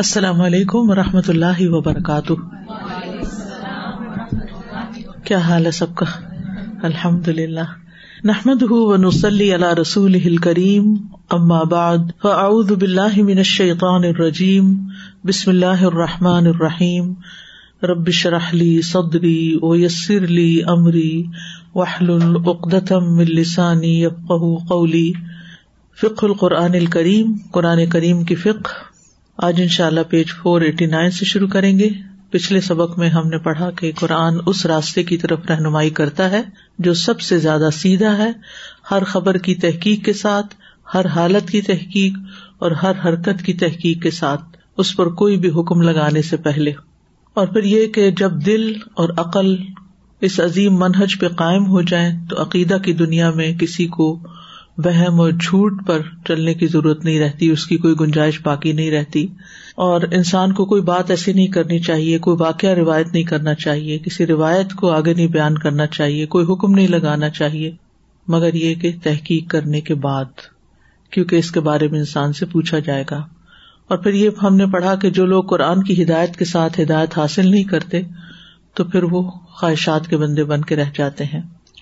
السلام علیکم و رحمۃ اللہ وبرکاتہ۔ کیا حال ہے سب کا؟ الحمد للہ نحمد نسلی اللہ رسول کریم بعد، فاعوذ باللہ من الشیطان الرجیم، بسم اللہ الرحمٰن الرحیم۔ ربش رحلی صدری و یسر علی عمری وحل العقدم السانی قولی۔ فق القرآن الکریم، قرآن کریم کی فق آج ان شاء اللہ پیج فور ایٹی نائن سے شروع کریں گے۔ پچھلے سبق میں ہم نے پڑھا کہ قرآن اس راستے کی طرف رہنمائی کرتا ہے جو سب سے زیادہ سیدھا ہے۔ ہر خبر کی تحقیق کے ساتھ، ہر حالت کی تحقیق اور ہر حرکت کی تحقیق کے ساتھ۔ اس پر کوئی بھی حکم لگانے سے پہلے۔ اور پھر یہ کہ جب دل اور عقل اس عظیم منہج پہ قائم ہو جائیں تو عقیدہ کی دنیا میں کسی کو وہم اور جھوٹ پر چلنے کی ضرورت نہیں رہتی، اس کی کوئی گنجائش باقی نہیں رہتی۔ اور انسان کو کوئی بات ایسی نہیں کرنی چاہیے، کوئی واقعہ روایت نہیں کرنا چاہیے، کسی روایت کو آگے نہیں بیان کرنا چاہیے، کوئی حکم نہیں لگانا چاہیے۔ مگر یہ کہ تحقیق کرنے کے بعد، کیونکہ اس کے بارے میں انسان سے پوچھا جائے گا۔ اور پھر یہ ہم نے پڑھا کہ جو لوگ قرآن کی ہدایت کے ساتھ ہدایت حاصل نہیں کرتے، تو پھر وہ خواہشات کے بندے بن کے رہ جاتے ہیں۔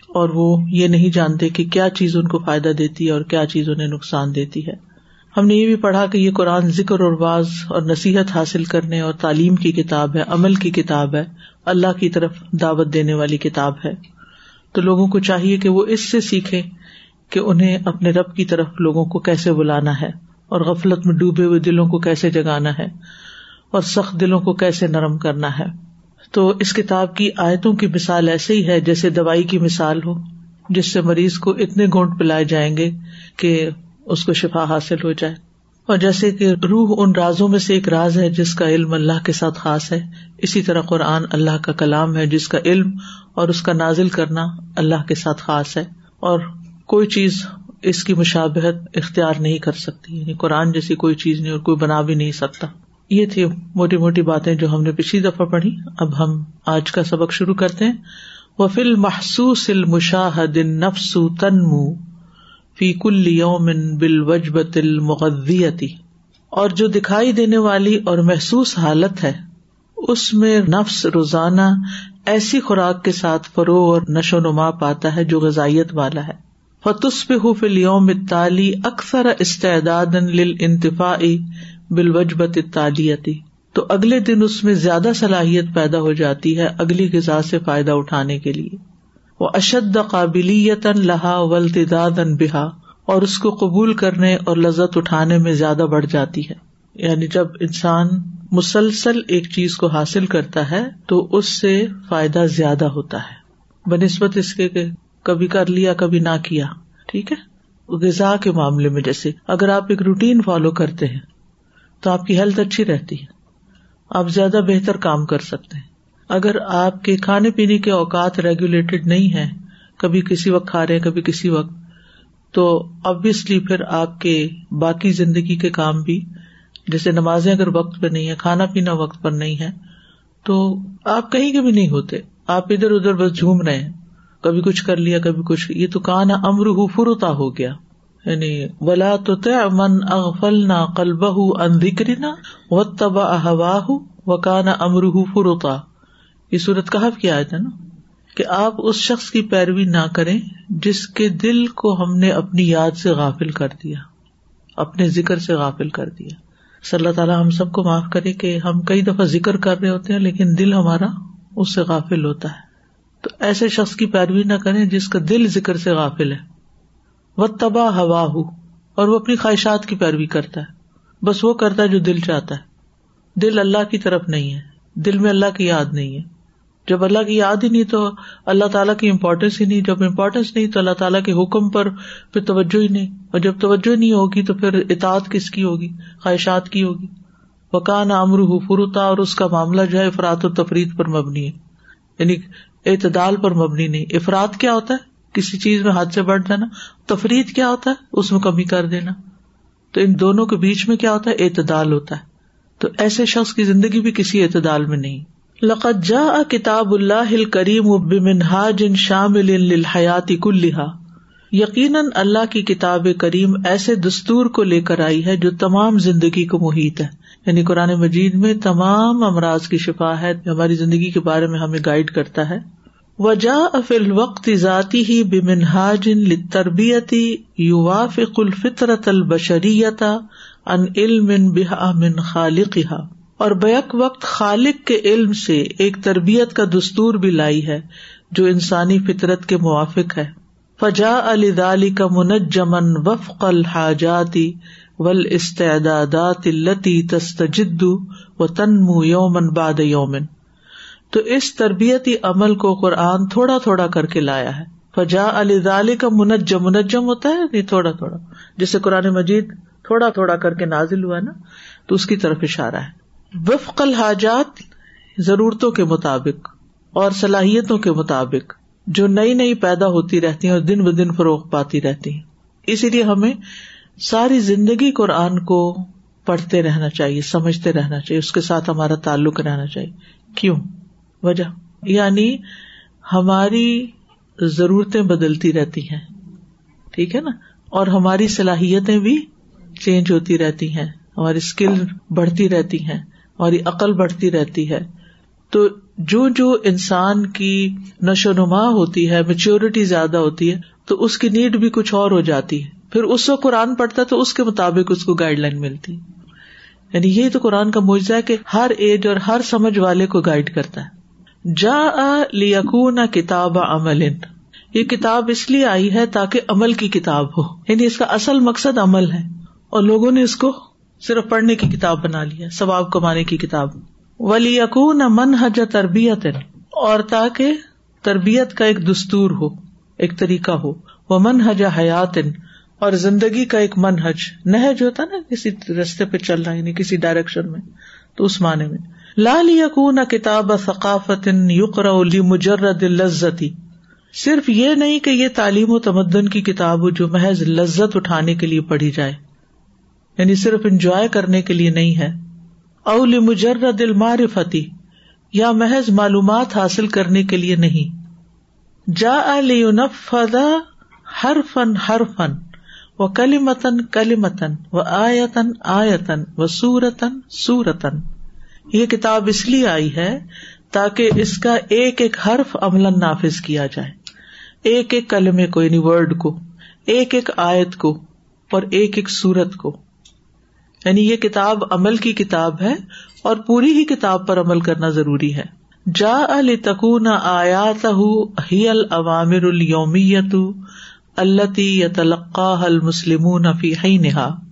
اور وہ یہ نہیں جانتے کہ کیا چیز ان کو فائدہ دیتی ہے اور کیا چیز انہیں نقصان دیتی ہے۔ ہم نے یہ بھی پڑھا کہ یہ قرآن ذکر اور باز اور نصیحت حاصل کرنے اور تعلیم کی کتاب ہے، عمل کی کتاب ہے، اللہ کی طرف دعوت دینے والی کتاب ہے۔ تو لوگوں کو چاہیے کہ وہ اس سے سیکھے کہ انہیں اپنے رب کی طرف لوگوں کو کیسے بلانا ہے اور غفلت میں ڈوبے ہوئے دلوں کو کیسے جگانا ہے اور سخت دلوں کو کیسے نرم کرنا ہے۔ تو اس کتاب کی آیتوں کی مثال ایسے ہی ہے جیسے دوائی کی مثال ہو، جس سے مریض کو اتنے گونٹ پلائے جائیں گے کہ اس کو شفا حاصل ہو جائے۔ اور جیسے کہ روح ان رازوں میں سے ایک راز ہے جس کا علم اللہ کے ساتھ خاص ہے، اسی طرح قرآن اللہ کا کلام ہے جس کا علم اور اس کا نازل کرنا اللہ کے ساتھ خاص ہے۔ اور کوئی چیز اس کی مشابہت اختیار نہیں کر سکتی یعنی قرآن جیسی کوئی چیز نہیں اور کوئی بنا بھی نہیں سکتا۔ یہ تھی موٹی موٹی باتیں جو ہم نے پچھلی دفعہ پڑھی۔ اب ہم آج کا سبق شروع کرتے ہیں۔ وہ فل محسوس المشاہد نفس تنمو فی کل یومن بال وجبت اور جو دکھائی دینے والی اور محسوس حالت ہے، اس میں نفس روزانہ ایسی خوراک کے ساتھ فروغ اور نشو نما پاتا ہے جو غذائیت والا ہے۔ فتس پہ فل یوم تالی اکثر استعداد انتفاعی بالوجبت تعلیتی تو اگلے دن اس میں زیادہ صلاحیت پیدا ہو جاتی ہے اگلی غذا سے فائدہ اٹھانے کے لیے۔ وہ اشد قابلیت لہا ولتداد بحا اور اس کو قبول کرنے اور لذت اٹھانے میں زیادہ بڑھ جاتی ہے۔ یعنی جب انسان مسلسل ایک چیز کو حاصل کرتا ہے تو اس سے فائدہ زیادہ ہوتا ہے۔ بہ نسبت اس کے کبھی کر لیا، کبھی نہ کیا، ٹھیک ہے؟ غذا کے معاملے میں جیسے اگر آپ ایک روٹین فالو کرتے ہیں تو آپ کی ہیلتھ اچھی رہتی ہے۔ آپ زیادہ بہتر کام کر سکتے ہیں۔ اگر آپ کے کھانے پینے کے اوقات ریگولیٹڈ نہیں ہے کبھی کسی وقت کھا رہے کبھی کسی وقت، تو ابویسلی پھر آپ کے باقی زندگی کے کام بھی، جیسے نمازیں اگر وقت پہ نہیں ہے کھانا پینا وقت پر نہیں ہے تو آپ کہیں کے بھی نہیں ہوتے۔ آپ ادھر ادھر بس جھوم رہے ہیں۔ کبھی کچھ کر لیا، کبھی کچھ۔ یہ تو کانا امر فرتا ہو گیا۔ یعنی ولا تو من اغفل نہ کلبہ ان ذکرنا و تبا احواہ و کانا امر فروتا یہ صورت کہا کیا آیا تھا نا؟ کہ آپ اس شخص کی پیروی نہ کریں جس کے دل کو ہم نے اپنی یاد سے غافل کر دیا، اپنے ذکر سے غافل کر دیا۔ صلی اللہ تعالیٰ ہم سب کو معاف کرے کہ ہم کئی دفعہ ذکر کر رہے ہوتے ہیں لیکن دل ہمارا اس سے غافل ہوتا ہے۔ تو ایسے شخص کی پیروی نہ کریں جس کا دل ذکر سے غافل ہے۔ وہ تباہ ہوا ہو اور وہ اپنی خواہشات کی پیروی کرتا ہے۔ بس وہ کرتا ہے جو دل چاہتا ہے۔ دل اللہ کی طرف نہیں ہے۔ دل میں اللہ کی یاد نہیں ہے۔ جب اللہ کی یاد ہی نہیں تو اللہ تعالیٰ کی امپورٹینس ہی نہیں۔ جب امپورٹینس نہیں تو اللہ تعالیٰ کے حکم پر پھر توجہ ہی نہیں۔ اور جب توجہ نہیں ہوگی تو پھر اطاعت کس کی ہوگی؟ خواہشات کی ہوگی۔ وکان امر فرتا اور اس کا معاملہ جو ہے افراد و تفریح پر مبنی ہے۔ یعنی اعتدال پر مبنی نہیں۔ افراد کیا ہوتا ہے؟ کسی چیز میں ہاتھ سے بڑھ جانا تفریح کیا ہوتا ہے؟ اس میں کمی کر دینا۔ تو ان دونوں کے بیچ میں کیا ہوتا ہے؟ اعتدال ہوتا ہے۔ تو ایسے شخص کی زندگی بھی کسی اعتدال میں نہیں۔ لقت جا کتاب اللہ کریم بمنہاج شامل للحیات کلہا یقیناً اللہ کی کتاب کریم ایسے دستور کو لے کر آئی ہے جو تمام زندگی کو محیط ہے۔ یعنی قرآن مجید میں تمام امراض کی شفا ہے ہماری زندگی کے بارے میں ہمیں گائڈ کرتا ہے۔ وجا افل وقت ذاتی ہی بمنہاج تربیتی یوا فک الفطرت البشریتا ان علم بحا من خالق اور بیک وقت خالق کے علم سے ایک تربیت کا دستور بھی لائی ہے جو انسانی فطرت کے موافق ہے۔ فجا علی کا منجمن وفق الحاجاتی ول استعدادات التی تستجد و تنمو یومن باد یومن تو اس تربیتی عمل کو قرآن تھوڑا تھوڑا کر کے لایا ہے۔ فجا علی کا منجم منجم ہوتا ہے؟ نہیں، تھوڑا تھوڑا۔ جسے قرآن مجید تھوڑا تھوڑا کر کے نازل ہوا نا، تو اس کی طرف اشارہ ہے۔ وفق الحاجات ضرورتوں کے مطابق اور صلاحیتوں کے مطابق جو نئی نئی پیدا ہوتی رہتی ہیں اور دن ب دن فروغ پاتی رہتی ہیں۔ اسی لیے ہمیں ساری زندگی قرآن کو پڑھتے رہنا چاہیے، سمجھتے رہنا چاہیے، اس کے ساتھ ہمارا تعلق رہنا چاہیے۔ کیوں؟ وجہ۔ یعنی ہماری ضرورتیں بدلتی رہتی ہیں۔ ٹھیک ہے نا؟ اور ہماری صلاحیتیں بھی چینج ہوتی رہتی ہیں۔ ہماری اسکل بڑھتی رہتی ہیں۔ ہماری عقل بڑھتی رہتی ہے۔ تو جو جو انسان کی نشو نما ہوتی ہے میچیورٹی زیادہ ہوتی ہے، تو اس کی نیڈ بھی کچھ اور ہو جاتی ہے۔ پھر اس وقت قرآن پڑھتا ہے تو اس کے مطابق اس کو گائڈ لائن ملتی۔ یعنی یہ تو قرآن کا موجودہ ہے کہ ہر ایج اور ہر سمجھ والے کو گائڈ کرتا ہے۔ جا لیکون کتاب عمل یہ کتاب اس لیے آئی ہے تاکہ عمل کی کتاب ہو۔ یعنی اس کا اصل مقصد عمل ہے۔ اور لوگوں نے اس کو صرف پڑھنے کی کتاب بنا لیا، ثواب کمانے کی کتاب۔ ولی یقون من حج تربیت اور تاکہ تربیت کا ایک دستور ہو، ایک طریقہ ہو۔ وہ من حج حیات اور زندگی کا ایک منحج نہج ہوتا نا، کسی رستے پہ چل رہا یعنی کسی ڈائریکشن میں، تو اس معنی میں۔ لال یقون کتاب ثقافت یقر مجرد لذتی صرف یہ نہیں کہ یہ تعلیم و تمدن کی کتاب ہو جو محض لذت اٹھانے کے لیے پڑھی جائے یعنی صرف انجوائے کرنے کے لیے نہیں ہے۔ اول مجرد المعرفتی یا محض معلومات حاصل کرنے کے لیے نہیں۔ جا ہر فن ہر فن وہ کلی متن کلی متن و آیتن آیتن و سورتن سورتن یہ کتاب اس لیے آئی ہے تاکہ اس کا ایک ایک حرف عمل نافذ کیا جائے۔ ایک ایک کلمے کو یعنی ورڈ کو، ایک ایک آیت کو اور ایک ایک سورت کو۔ یعنی یہ کتاب عمل کی کتاب ہے اور پوری ہی کتاب پر عمل کرنا ضروری ہے۔ جا علی تکون آیات ہی العوامر الومیت اللہ المسلم فی نہا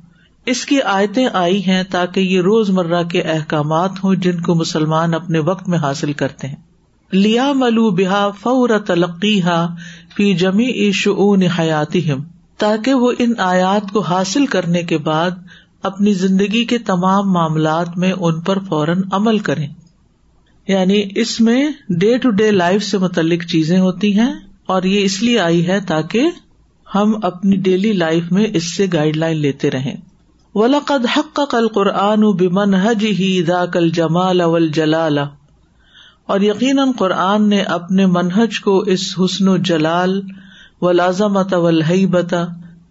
اس کی آیتیں آئی ہیں تاکہ یہ روز مرہ کے احکامات ہوں جن کو مسلمان اپنے وقت میں حاصل کرتے ہیں۔ لیا ملو بحا فور تلقی ہا فی جمی شعون حیاتی تاکہ وہ ان آیات کو حاصل کرنے کے بعد اپنی زندگی کے تمام معاملات میں ان پر فوراً عمل کریں۔ یعنی اس میں ڈے ٹو ڈے لائف سے متعلق چیزیں ہوتی ہیں اور یہ اس لیے آئی ہے تاکہ ہم اپنی ڈیلی لائف میں اس سے گائڈ لائن لیتے رہے ولاقد حق کل قرآن بمن حج ہی دا کل جمال اول جلال اور یقیناً قرآن نے اپنے منہج کو اس حسن و جلال و لازمت بتا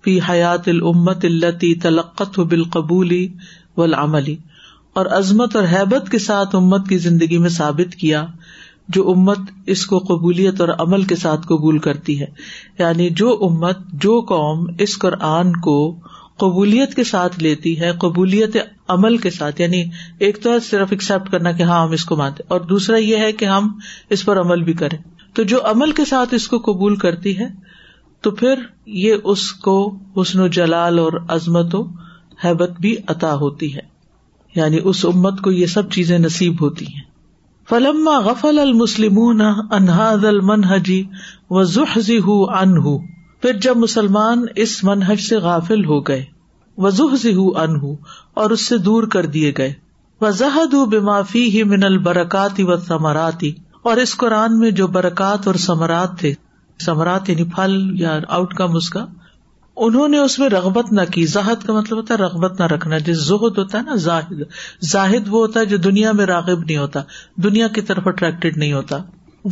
فی حیات الامت التی تلقت بالقبولی والعملی اور عظمت اور حیبت کے ساتھ امت کی زندگی میں ثابت کیا جو امت اس کو قبولیت اور عمل کے ساتھ قبول کرتی ہے. یعنی جو امت، جو قوم اس قرآن کو قبولیت کے ساتھ لیتی ہے، قبولیت عمل کے ساتھ یعنی ایک تو صرف ایکسپٹ کرنا کہ ہاں ہم اس کو مانتے اور دوسرا یہ ہے کہ ہم اس پر عمل بھی کریں۔ تو جو عمل کے ساتھ اس کو قبول کرتی ہے، تو پھر یہ اس کو حسن و جلال اور عظمت و حیبت بھی عطا ہوتی ہے۔ یعنی اس امت کو یہ سب چیزیں نصیب ہوتی ہیں۔ فلما غفل المسلم انہاد المنہجی و ذہزی ان پھر جب مسلمان اس منہج سے غافل ہو گئے وضوحی ان اور اس سے دور کر دیے گئے۔ وضحد بمافی ہی من البرکاتی و ثمراتی اور اس قرآن میں جو برکات اور ثمرات تھے، ثمرات یعنی پھل یا آؤٹ کم اس کا، انہوں نے اس میں رغبت نہ کی۔ زاہد کا مطلب ہوتا ہے رغبت نہ رکھنا۔ جس زہد ہوتا ہے نا، زاہد۔ زاہد وہ ہوتا ہے جو دنیا میں راغب نہیں ہوتا، دنیا کی طرف اٹریکٹڈ نہیں ہوتا۔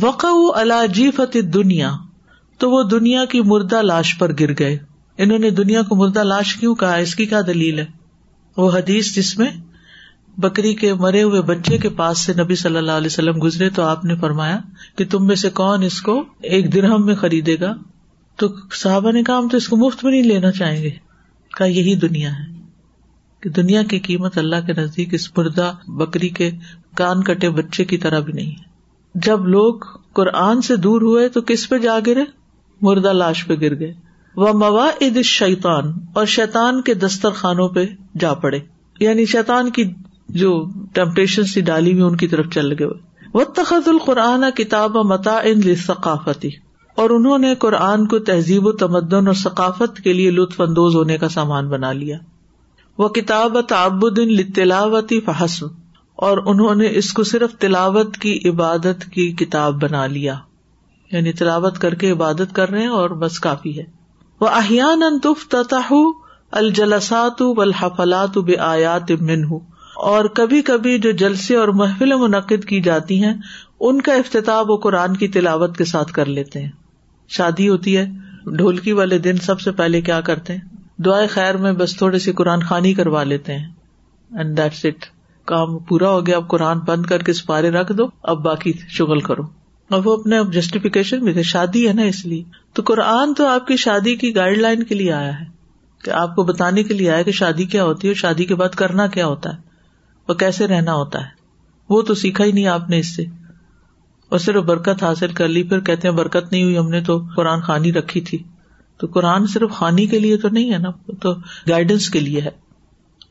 وقع اللہ فت دنیا تو وہ دنیا کی مردہ لاش پر گر گئے۔ انہوں نے دنیا کو مردہ لاش کیوں کہا؟ اس کی کیا دلیل ہے؟ وہ حدیث جس میں بکری کے مرے ہوئے بچے کے پاس سے نبی صلی اللہ علیہ وسلم گزرے تو آپ نے فرمایا کہ تم میں سے کون اس کو ایک درہم میں خریدے گا؟ تو صحابہ نے کہا، ہم تو اس کو مفت میں نہیں لینا چاہیں گے۔ کہا، یہی دنیا ہے کہ دنیا کی قیمت اللہ کے نزدیک اس مردہ بکری کے کان کٹے بچے کی طرح بھی نہیں ہے۔ جب لوگ قرآن سے دور ہوئے تو کس پہ جا گرے؟ مردہ لاش پہ گر گئے۔ وہ موا عید شیتان اور شیتان کے دسترخانوں پہ جا پڑے۔ یعنی شیتان کی جو ٹمپٹیشن سی ڈالی ہوئی ان کی طرف چل گئے۔ وہ تخت القرآن کتاب متا ان ثقافتی اور انہوں نے قرآن کو تہذیب و تمدن اور ثقافت کے لیے لطف اندوز ہونے کا سامان بنا لیا۔ وہ کتاب تعبد ان تلاوتی فحسن اور انہوں نے اس کو صرف تلاوت کی عبادت کی کتاب بنا لیا۔ یعنی تلاوت کر کے عبادت کر رہے ہیں اور بس کافی ہے۔ وہ احیان انتف تتاح الجلسات و الحفلات بے آیات من اور کبھی کبھی جو جلسے اور محفل منعقد کی جاتی ہیں، ان کا افتتاح وہ قرآن کی تلاوت کے ساتھ کر لیتے ہیں۔ شادی ہوتی ہے، ڈھولکی والے دن سب سے پہلے کیا کرتے ہیں؟ دعائیں خیر میں بس تھوڑے سی قرآن خانی کروا لیتے ہیں۔ اینڈ دیٹس اٹ کام پورا ہو گیا، اب قرآن بند کر کے سپارے رکھ دو، اب باقی شغل کرو۔ اور وہ اپنے اب جسٹیفیکیشن بھی تھے، شادی ہے نا اس لیے۔ تو قرآن تو آپ کی شادی کی گائڈ لائن کے لیے آیا ہے کہ آپ کو بتانے کے لیے آیا کہ شادی کیا ہوتی ہے شادی کے بعد کرنا کیا ہوتا ہے وہ کیسے رہنا ہوتا ہے۔ وہ تو سیکھا ہی نہیں آپ نے اس سے۔ اور صرف برکت حاصل کر لی، پھر کہتے ہیں برکت نہیں ہوئی، ہم نے تو قرآن خانی رکھی تھی۔ تو قرآن صرف خانی کے لیے تو نہیں ہے نا، تو گائیڈنس کے لیے ہے۔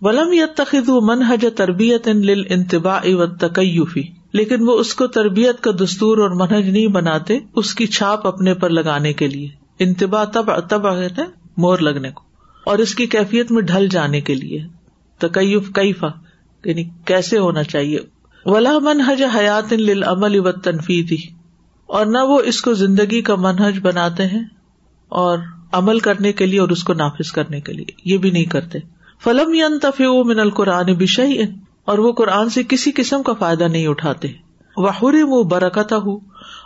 ولم یا تخد من حج تربیت انتبا و تقیفی لیکن وہ اس کو تربیت کا دستور اور منہج نہیں بناتے، اس کی چھاپ اپنے پر لگانے کے لیے۔ انتبا تب تب ہیں مور لگنے کو۔ اور اس کی کیفیت میں ڈھل جانے کے لیے۔ تکیف، کیفا یعنی کیسے ہونا چاہیے۔ ولا منہج حیات عمل و تنفی اور نہ وہ اس کو زندگی کا منہج بناتے ہیں اور عمل کرنے کے لیے اور اس کو نافذ کرنے کے لیے۔ یہ بھی نہیں کرتے۔ فلم ینتف من القرآن بشئی اور وہ قرآن سے کسی قسم کا فائدہ نہیں اٹھاتے۔ وہ وہ برکت ہو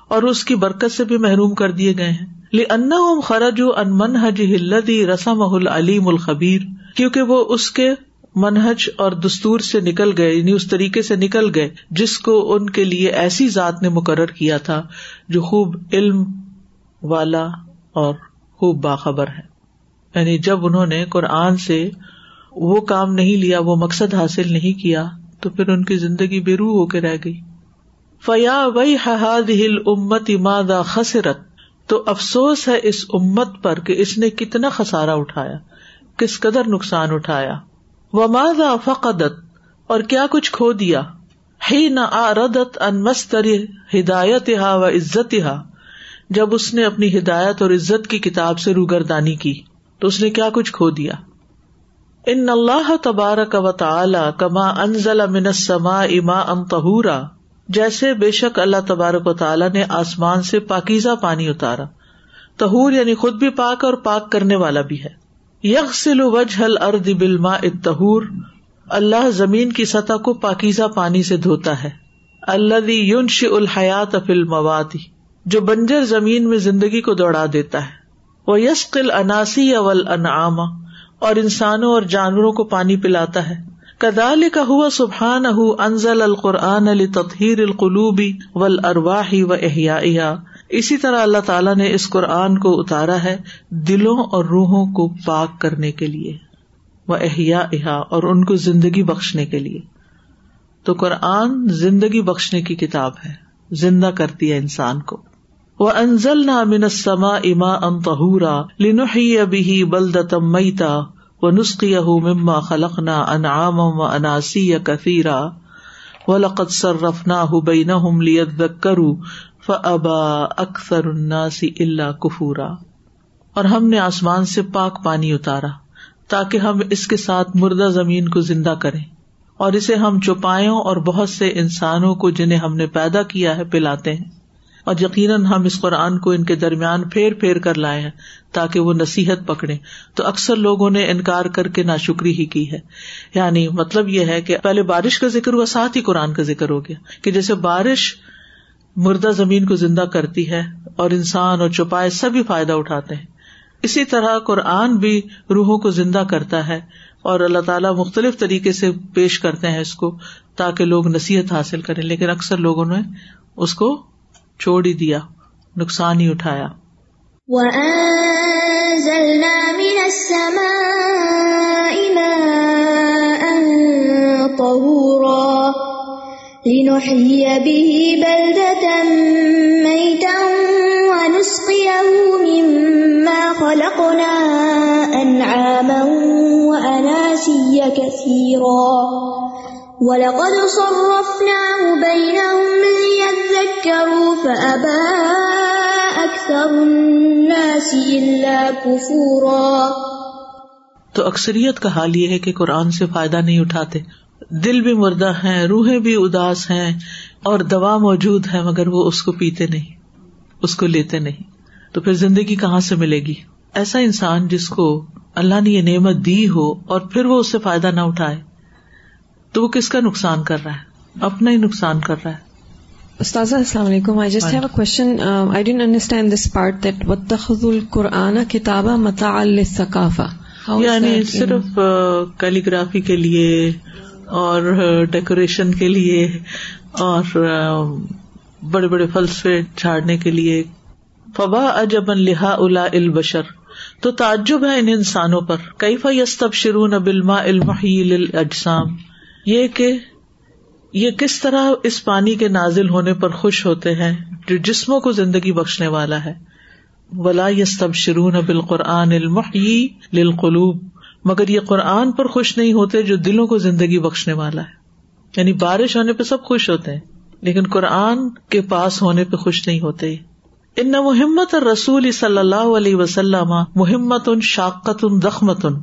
اور اس کی برکت سے بھی محروم کر دیے گئے ہیں۔ ان خرج ان منہج ہلدی رسم العلیم الخبیر کیونکہ وہ اس کے منہج اور دستور سے نکل گئے یعنی اس طریقے سے نکل گئے، جس کو ان کے لیے ایسی ذات نے مقرر کیا تھا جو خوب علم والا اور خوب باخبر ہے۔ یعنی جب انہوں نے قرآن سے وہ کام نہیں لیا، وہ مقصد حاصل نہیں کیا، تو پھر ان کی زندگی بے روح ہو کے رہ گئی۔ فیا وئی حد ہل امت اماد خسرت؟ تو افسوس ہے اس امت پر کہ اس نے کتنا خسارا اٹھایا، کس قدر نقصان اٹھایا۔ وہ ماضا فقدت؟ اور کیا کچھ کھو دیا؟ ہی نہ آردت ان مستری ہدایت ہا و عزت ہا جب اس نے اپنی ہدایت اور عزت کی کتاب سے روگردانی کی، تو اس نے کیا کچھ کھو دیا؟ ان اللہ تبارک و تعالی کما انزل من السماء اما ام جیسے بے شک اللہ تبارک و تعالیٰ نے آسمان سے پاکیزہ پانی اتارا۔ تہور یعنی خود بھی پاک اور پاک کرنے والا بھی ہے۔ یق سلو وجہ ارد بلما اتہور اللہ زمین کی سطح کو پاکیزہ پانی سے دھوتا ہے۔ اللہ یونش الحیات افل موادی جو بنجر زمین میں زندگی کو دوڑا دیتا ہے۔ وہ یسقل اناسی اول انعام اور انسانوں اور جانوروں کو پانی پلاتا ہے۔ کدال کا ہوا سبحان انزل القرآن علی تطہیر القلوبی ول ارواہی و احیا اسی طرح اللہ تعالیٰ نے اس قرآن کو اتارا ہے دلوں اور روحوں کو پاک کرنے کے لیے۔ وہ احیا احا اور ان کو زندگی بخشنے کے لیے۔ تو قرآن زندگی بخشنے کی کتاب ہے۔ زندہ کرتی ہے انسان کو۔ وہ انزل نہ من سما اما ام تہورا لنحی ابھی بلدتم میتا و نسخی مما خلق نہ انعام و اناسی یا کثیرا و لقت سرفنا بین لیت کرو فبا اکثر الناسی اللہ کفورا اور ہم نے آسمان سے پاک پانی اتارا تاکہ ہم اس کے ساتھ مردہ زمین کو زندہ کریں اور اسے ہم چوپایوں اور بہت سے انسانوں کو جنہیں ہم نے پیدا کیا ہے پلاتے ہیں۔ اور یقیناً ہم اس قرآن کو ان کے درمیان پھیر پھیر کر لائے ہیں تاکہ وہ نصیحت پکڑے۔ تو اکثر لوگوں نے انکار کر کے نا شکری ہی کی ہے۔ یعنی مطلب یہ ہے کہ پہلے بارش کا ذکر ہوا، ساتھ ہی قرآن کا ذکر ہو گیا کہ جیسے بارش مردہ زمین کو زندہ کرتی ہے اور انسان اور چوپائے سبھی فائدہ اٹھاتے ہیں۔ اسی طرح قرآن بھی روحوں کو زندہ کرتا ہے اور اللہ تعالیٰ مختلف طریقے سے پیش کرتے ہیں اس کو تاکہ لوگ نصیحت حاصل کریں۔ لیکن اکثر لوگوں نے اس کو چھوڑ ہی دیا، نقصان ہی اٹھایا۔ لنحيي به بلدة ميتا ونسقيه مما خلقنا أنعاما وأناسيا كثيرا ولقد صرفناه بينهم ليذكروا فأبى أكثر الناس إلا كفورا تو اکثریت کا حال یہ ہے کہ قرآن سے فائدہ نہیں اٹھاتے۔ دل بھی مردہ ہیں، روحیں بھی اداس ہیں اور دوا موجود ہے، مگر وہ اس کو پیتے نہیں، اس کو لیتے نہیں۔ تو پھر زندگی کہاں سے ملے گی؟ ایسا انسان جس کو اللہ نے یہ نعمت دی ہو اور پھر وہ اس سے فائدہ نہ اٹھائے۔ تو وہ کس کا نقصان کر رہا ہے؟ اپنا ہی نقصان کر رہا ہے۔ استاذ السلام علیکم۔ I just have a question I didn't understand this part that وتخذ القرآن کتابہ متاع للثقافہ یعنی صرف کیلیگرافی کے لیے اور ڈیکوریشن کے لیے اور بڑے بڑے فلسفے چھاڑنے کے لیے۔ فبا اجب لہا الا البشر۔ تو تعجب ہے ان انسانوں پر۔ کئی فیستب شرون بلما المحیل اجسام یہ کہ یہ کس طرح اس پانی کے نازل ہونے پر خوش ہوتے ہیں جو جسموں کو زندگی بخشنے والا ہے۔ ولا یستب شرون بال قرآن المحی للقلوب۔ مگر یہ قرآن پر خوش نہیں ہوتے جو دلوں کو زندگی بخشنے والا ہے۔ یعنی بارش ہونے پہ سب خوش ہوتے ہیں، لیکن قرآن کے پاس ہونے پہ خوش نہیں ہوتے۔ ان محمت اور رسول صلی اللہ علیہ وسلم محمت ان شاقت ان زخمت ان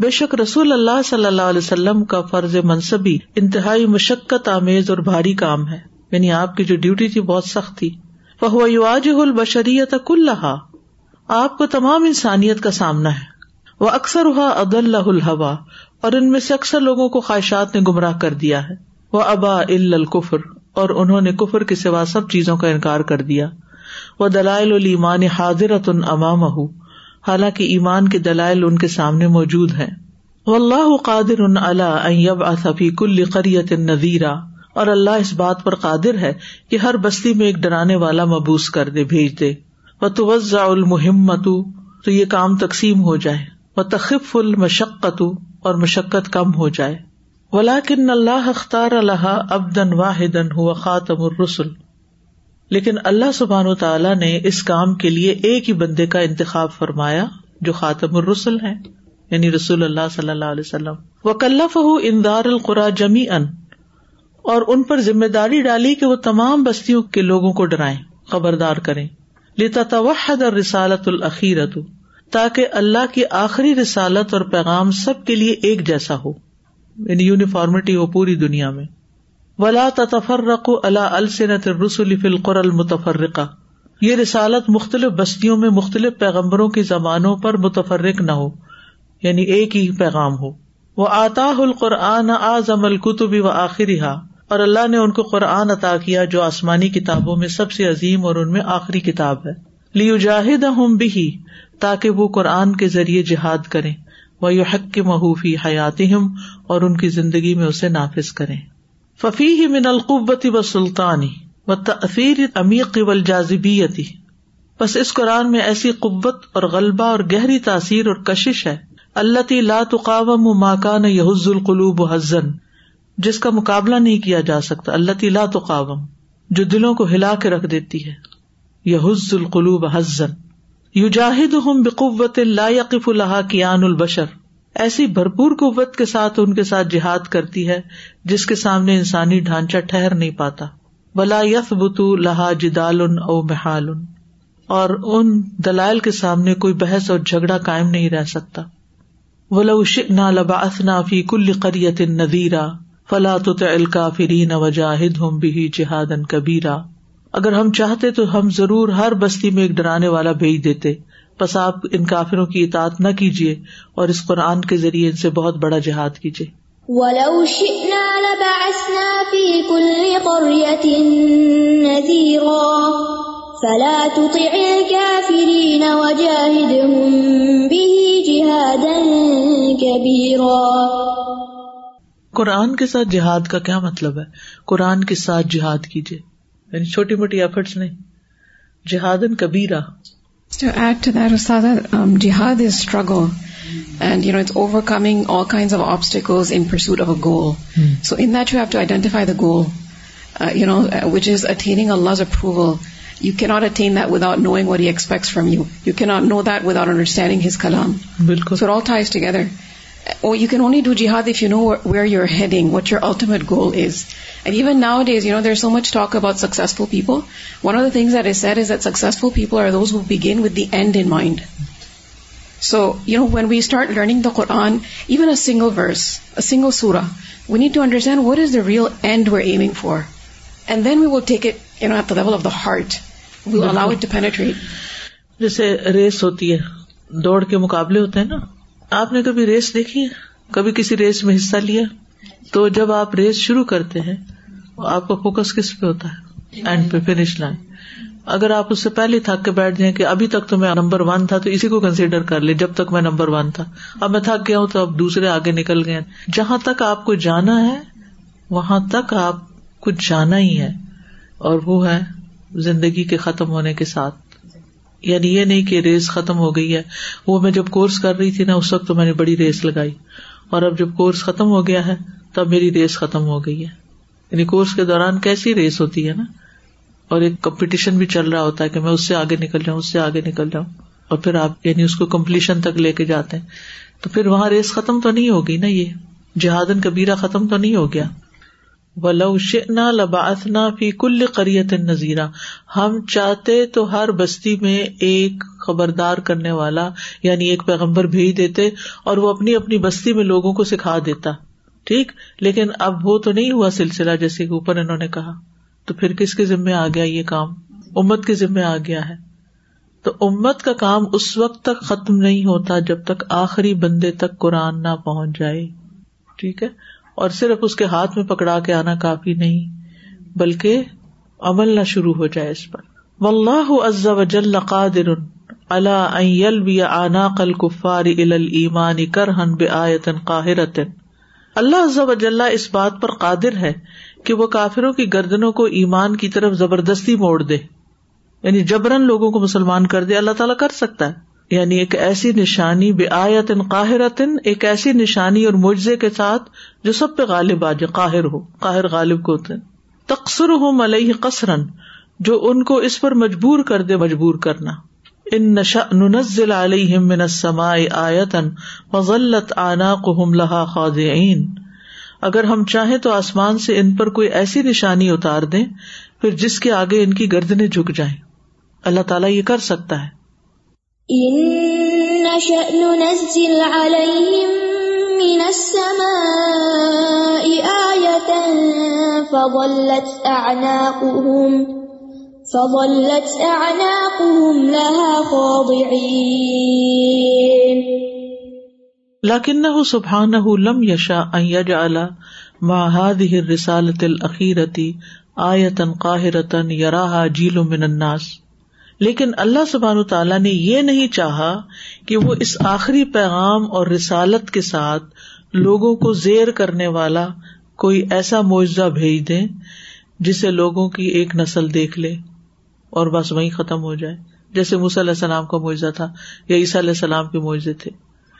بے شک رسول اللہ صلی اللہ علیہ وسلم کا فرض منصبی، انتہائی مشقت، آمیز اور بھاری کام ہے۔ یعنی آپ کی جو ڈیوٹی تھی بہت سخت تھی۔ وہ البشریت کل آپ کو تمام انسانیت کا سامنا ہے۔ وہ اکثر ہوا عد اللہ الحوا اور ان میں سے اکثر لوگوں کو خواہشات نے گمراہ کر دیا ہے۔ وہ ابا الکفر۔ اور انہوں نے کفر کے سوا سب چیزوں کا انکار کر دیا۔ وہ دلائل المان حاضرت ان امام حالانکہ ایمان کے دلائل ان کے سامنے موجود ہیں۔ وہ اللہ قادر ان اللہ اصفی کل قریت نذیرہ اور اللہ اس بات پر قادر ہے کہ ہر بستی میں ایک ڈرانے والا مبوس کر دے، بھیج دے۔ وہ توزا المحمت تو یہ کام تقسیم ہو جائے۔ و تخف المشقت اور مشقت کم ہو جائے۔ ولاکن اللہ اختار اللہ ابدن واحد ہوا خاتم الرسل۔ لیکن اللہ سبحان و تعالیٰ نے اس کام کے لیے ایک ہی بندے کا انتخاب فرمایا جو خاتم الرسل ہے یعنی رسول اللہ صلی اللہ علیہ وسلم۔ وہ کلف اندار القرا جمی ان اور ان پر ذمہ داری ڈالی کہ وہ تمام بستیوں کے لوگوں کو ڈرائیں، خبردار کریں۔ لتا توحد اور رسالت العقیرت تاکہ اللہ کی آخری رسالت اور پیغام سب کے لیے ایک جیسا ہو۔ یعنی یونیفارمٹی ہو پوری دنیا میں۔ ولا تفرق اللہ السنت رسول فلقر المتفرقہ یہ رسالت مختلف بستیوں میں مختلف پیغمبروں کی زبانوں پر متفرق نہ ہو یعنی ایک ہی پیغام ہو۔ وہ آتا القرآن آزم القتب و آخری ہا اور اللہ نے ان کو قرآن عطا کیا جو آسمانی کتابوں میں سب سے عظیم اور ان میں آخری کتاب ہے۔ لیو جاہد ہوں بھی تاکہ وہ قرآن کے ذریعے جہاد کریں۔ وہ یو حق کے محفی حیات اور ان کی زندگی میں اسے نافذ کریں۔ ففی ہی من القوبتی و سلطانی و تفیر امیق و جازبیتی بس اس قرآن میں ایسی قوت اور غلبہ اور گہری تاثیر اور کشش ہے۔ اللہ تی لا تقاوم ماکان یحز القلوب حزن۔ جس کا مقابلہ نہیں کیا جا سکتا۔ اللہ تی لا تقاوم، جو دلوں کو ہلا کے رکھ دیتی ہے۔ یحز القلوب حزن۔ یو جاہد ہوں بقوت لا یقف اللہ کیان البشر۔ ایسی بھرپور قوت کے ساتھ ان کے ساتھ جہاد کرتی ہے جس کے سامنے انسانی ڈھانچہ ٹھہر نہیں پاتا۔ بلا یف بتو لہا جدال او محال۔ اور ان دلائل کے سامنے کوئی بحث اور جھگڑا قائم نہیں رہ سکتا۔ ولو شئنا لبعثنا فی کل قریت نذیرا فلا تطع الکافرین وجاہد ہم بھی جہاد کبیرا اگر ہم چاہتے تو ہم ضرور ہر بستی میں ایک ڈرانے والا بھیج دیتے۔ بس آپ ان کافروں کی اطاعت نہ کیجیے اور اس قرآن کے ذریعے ان سے بہت بڑا جہاد کیجیے۔ فلا تطع الكافرين وجاهدهم به جهادا كبيرا۔ قرآن کے ساتھ جہاد کا کیا مطلب ہے؟ قرآن کے ساتھ جہاد کیجیے۔ یعنی چھوٹی موٹی ایفرٹس نہیں۔ جہاد کبیرا جہاد is struggle and you know it's overcoming all kind of obstacles in pursuit a goal so in you have to identify the goal you know which is attaining Allah approval you can not attain that without knowing expects from you you can not know that without understanding his کلام بالکل so all ties together or you can only do jihad if you know where you're heading, what your ultimate goal is. And even nowadays, there's so much talk about successful people. One of the things that is said is that successful people are those who begin with the end in mind. So, when we start learning the Quran, even a single verse, a single surah, we need to understand what is the real end we're aiming for. And then we will take it, at the level of the heart. We'll allow it to penetrate. جیسے race ہوتی ہے دوڑ کے مقابلے ہوتے ہیں نا آپ نے کبھی ریس دیکھی ہے؟ کبھی کسی ریس میں حصہ لیا؟ تو جب آپ ریس شروع کرتے ہیں، آپ کا فوکس کس پہ ہوتا ہے؟ اینڈ پہ، فنش لائن۔ اگر آپ اس سے پہلے تھک کے بیٹھ جائیں کہ ابھی تک تو میں نمبر ون تھا، تو اسی کو کنسیڈر کر لے جب تک میں نمبر ون تھا۔ اب میں تھک گیا ہوں تو اب دوسرے آگے نکل گئے جہاں تک آپ کو جانا ہے، وہاں تک آپ کو جانا ہی ہے، اور وہ ہے زندگی کے ختم ہونے کے ساتھ۔ یعنی یہ نہیں کہ ریس ختم ہو گئی ہے۔ وہ میں جب کورس کر رہی تھی نا، اس وقت تو میں نے بڑی ریس لگائی۔ اور اب جب کورس ختم ہو گیا ہے، تب میری ریس ختم ہو گئی ہے۔ یعنی کورس کے دوران کیسی ریس ہوتی ہے نا؟ اور ایک کمپٹیشن بھی چل رہا ہوتا ہے کہ میں اس سے آگے نکل جاؤں، اس سے آگے نکل جاؤں۔ اور پھر آپ یعنی اس کو کمپلیشن تک لے کے جاتے ہیں۔ تو پھر وہاں ریس ختم تو نہیں ہوگی نا یہ؟ جہادن کبیرہ ختم تو نہیں ہو گیا۔ ولو شئنا لبعثنا فی کل قریت نذیرہ ہم چاہتے تو ہر بستی میں ایک خبردار کرنے والا یعنی ایک پیغمبر بھیج دیتے اور وہ اپنی اپنی بستی میں لوگوں کو سکھا دیتا۔ ٹھیک؟ لیکن اب وہ تو نہیں ہوا سلسلہ جیسے کہ اوپر انہوں نے کہا۔ تو پھر کس کے ذمے آ گیا یہ کام؟ امت کے ذمے آ گیا ہے۔ تو امت کا کام اس وقت تک ختم نہیں ہوتا جب تک آخری بندے تک قرآن نہ پہنچ جائے۔ ٹھیک ہے؟ اور صرف اس کے ہاتھ میں پکڑا کے آنا کافی نہیں، بلکہ عمل نہ شروع ہو جائے اس پر۔ و اللہ عز وجل قادر اللہ يلوي اعناق الكفار الى الايمان كرها بآية قاهرة اللہ عز وجل اس بات پر قادر ہے کہ وہ کافروں کی گردنوں کو ایمان کی طرف زبردستی موڑ دے۔ یعنی جبرن لوگوں کو مسلمان کر دے، اللہ تعالیٰ کر سکتا ہے۔ یعنی ایک ایسی نشانی بے آیت قاہرتن، ایک ایسی نشانی اور معجزے کے ساتھ جو سب پہ غالب آ جائے، قاہر ہو، قاہر غالب کو ہوتے تقسر ہو ملئی قسرن جو ان کو اس پر مجبور کر دے، مجبور کرنا۔ ان نشا ننزل علیہم من السماء آیتن وظلت آناقہم لہا خاضعین۔ اگر ہم چاہیں تو آسمان سے ان پر کوئی ایسی نشانی اتار دیں، پھر جس کے آگے ان کی گردنے جھک جائیں۔ اللہ تعالیٰ یہ کر سکتا ہے۔ ان ننزل عليهم من السماء آية فظلت أعناقهم فظلت أعناقهم لها خاضعين. لكنه سبحانه لم يشاء أن يجعل مع هذه الرسالة الأخيرة آية قاهرة يراها جيل من الناس. لیکن اللہ سبحان تعالیٰ نے یہ نہیں چاہا کہ وہ اس آخری پیغام اور رسالت کے ساتھ لوگوں کو زیر کرنے والا کوئی ایسا معاوضہ بھیج دے جسے لوگوں کی ایک نسل دیکھ لے اور بس وہیں ختم ہو جائے۔ جیسے علیہ السلام کا معاوضہ تھا یا عیسیٰ علیہ السلام کے معاوضے تھے۔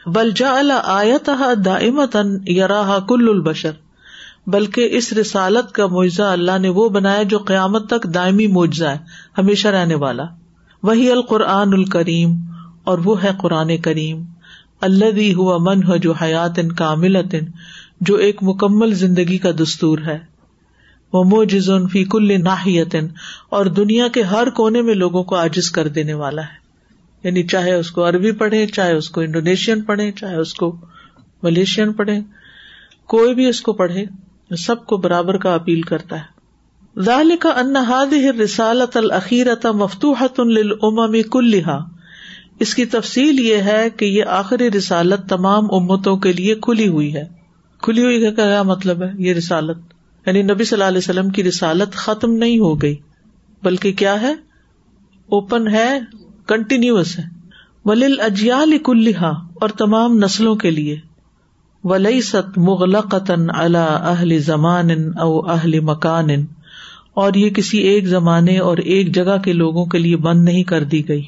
بلجا اللہ آیت دائمت یراہ کل البشر۔ بلکہ اس رسالت کا معاوضہ اللہ نے وہ بنایا جو قیامت تک دائمی معاوضہ ہے، ہمیشہ رہنے والا۔ وہی القرآن الکریم اور وہ ہے قرآن کریم۔ اللہ ہوا من ہو جو حیات ان کامل جو ایک مکمل زندگی کا دستور ہے۔ وہ موجز فی کل ناحیت اور دنیا کے ہر کونے میں لوگوں کو عاجز کر دینے والا ہے۔ یعنی چاہے اس کو عربی پڑھے چاہے اس کو انڈونیشین پڑھے چاہے اس کو ملیشین پڑھے کوئی بھی اس کو پڑھے، سب کو برابر کا اپیل کرتا ہے۔ ذال کا ان هذه رسالت العقیرت مفتوحت للامم كلها اس کی تفصیل یہ ہے کہ یہ آخری رسالت تمام امتوں کے لیے کھلی ہوئی ہے۔ کھلی ہوئی کا کیا مطلب ہے یہ رسالت؟ یعنی نبی صلی اللہ علیہ وسلم کی رسالت ختم نہیں ہو گئی، بلکہ کیا ہے؟ اوپن ہے کنٹینیوس ہے۔ ولیل اجیال کلحا اور تمام نسلوں کے لیے۔ ولی ست مغلقن اللہ اہل زمان او اہل مکان۔ اور یہ کسی ایک زمانے اور ایک جگہ کے لوگوں کے لیے بند نہیں کر دی گئی۔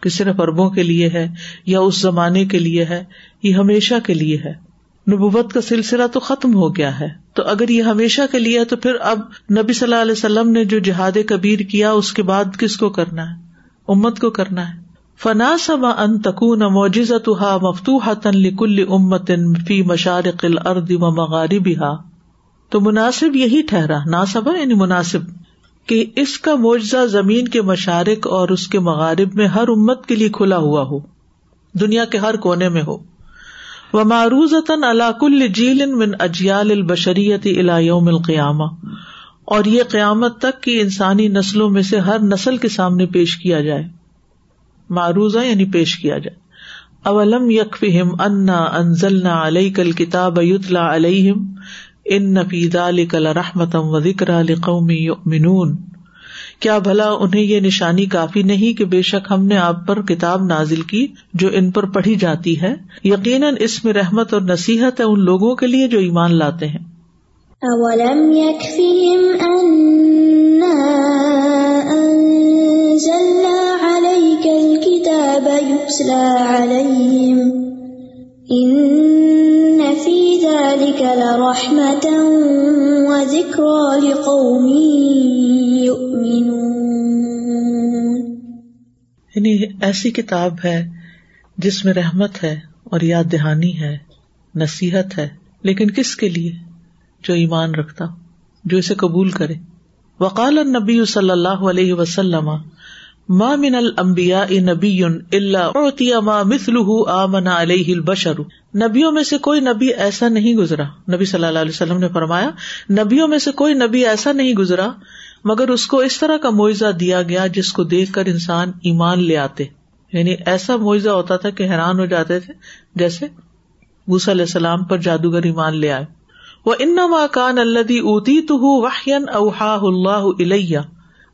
کہ صرف اربوں کے لیے ہے یا اس زمانے کے لیے ہے، یہ ہمیشہ کے لیے ہے۔ نبوت کا سلسلہ تو ختم ہو گیا ہے۔ تو اگر یہ ہمیشہ کے لیے ہے، تو پھر اب نبی صلی اللہ علیہ وسلم نے جو جہاد کبیر کیا، اس کے بعد کس کو کرنا ہے؟ امت کو کرنا ہے۔ فنا سما ان تکون موجزت مفتوح تن لکل امت فی مشارق الارض و مغاربها۔ تو مناسب یہی ٹھہرا، ناسبا یعنی مناسب، کہ اس کا معجزہ زمین کے مشارق اور اس کے مغارب میں ہر امت کے لیے کھلا ہوا ہو، دنیا کے ہر کونے میں ہو۔ وہ معروض علاق الجیل من اجیال البشریت یوم القیامہ اور یہ قیامت تک کی انسانی نسلوں میں سے ہر نسل کے سامنے پیش کیا جائے۔ معروضہ یعنی پیش کیا جائے۔ اولم یق انا انزلنا علیہ کل کتاب یتلا علیہم ان نفیز کل رحمتم و ذکر قومی کیا بھلا انہیں یہ نشانی کافی نہیں کہ بے شک ہم نے آپ پر کتاب نازل کی جو ان پر پڑھی جاتی ہے؟ یقیناً اس میں رحمت اور نصیحت ہے ان لوگوں کے لیے جو ایمان لاتے ہیں۔ اولم ایسی کتاب ہے جس میں رحمت ہے اور یاد دہانی ہے، نصیحت ہے، لیکن کس کے لیے؟ جو ایمان رکھتا، جو اسے قبول کرے۔ وقال نبی صلی اللہ علیہ وسلم، ما من المبیا نبی اللہ ما مثل آمنا علیہ البشر. نبیوں میں سے کوئی نبی ایسا نہیں گزرا۔ نبی صلی اللہ علیہ وسلم نے فرمایا، نبیوں میں سے کوئی نبی ایسا نہیں گزرا مگر اس کو اس طرح کا معاوضہ دیا گیا جس کو دیکھ کر انسان ایمان لے آتے۔ یعنی ایسا معاوضہ ہوتا تھا کہ حیران ہو جاتے تھے، جیسے علیہ السلام پر جادوگر ایمان لے آئے۔ وہ ان کان اللہ اوتی تو واہین اوہا اللہ علیہ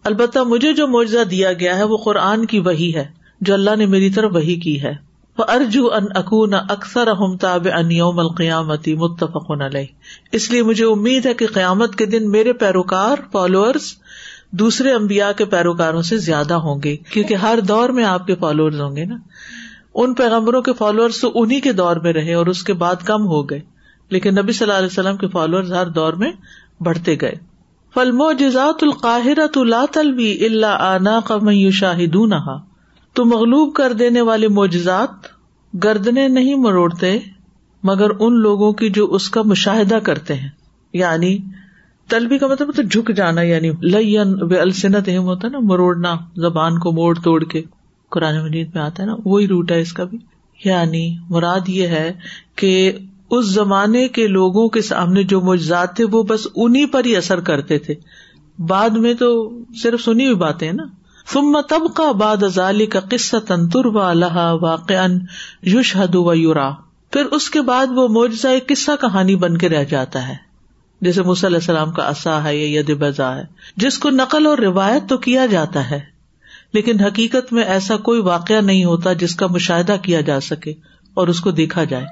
البتہ مجھے جو معاوضہ دیا گیا ہے وہ قرآن کی وہی ہے، جو اللہ نے میری طرف وہی کی ہے۔ وہ ارجو ان اکون اکثر تاب ان یوم القیامتی متفق علیہ اس لیے مجھے امید ہے کہ قیامت کے دن میرے پیروکار فالوئرس دوسرے امبیا کے پیروکاروں سے زیادہ ہوں گے، کیونکہ ہر دور میں آپ کے فالوئر ہوں گے نا۔ ان پیغمبروں کے فالوئر تو انہیں کے دور میں رہے اور اس کے بعد کم ہو گئے، لیکن نبی صلی اللہ علیہ وسلم کے فالوئر ہر دور میں بڑھتے گئے۔ فلم جزات القاہر تو تلوی اللہ آنا کا شاہد تو مغلوب کر دینے والے معجزات گردنے نہیں مروڑتے، مگر ان لوگوں کی جو اس کا مشاہدہ کرتے ہیں۔ یعنی تلبی کا مطلب تو جھک جانا یعنی لین بے السنت اہم ہوتا ہے نا، مروڑنا، زبان کو موڑ توڑ کے۔ قرآن مجید میں آتا ہے نا، وہی روٹ ہے اس کا بھی۔ یعنی مراد یہ ہے کہ اس زمانے کے لوگوں کے سامنے جو مجزاد تھے، وہ بس انہیں پر ہی اثر کرتے تھے۔ بعد میں تو صرف سنی ہوئی باتیں نا۔ ثم تب کا باد ازالی کا قصہ تنتر و اللہ واقع یوش حد و یورا پھر اس کے بعد وہ معجزہ، ایک قصہ کہانی بن کے رہ جاتا ہے۔ جیسے علیہ السلام کا اصا ہے یا ید بزا ہے، جس کو نقل اور روایت تو کیا جاتا ہے، لیکن حقیقت میں ایسا کوئی واقعہ نہیں ہوتا جس کا مشاہدہ کیا جا سکے اور اس کو دیکھا جائے۔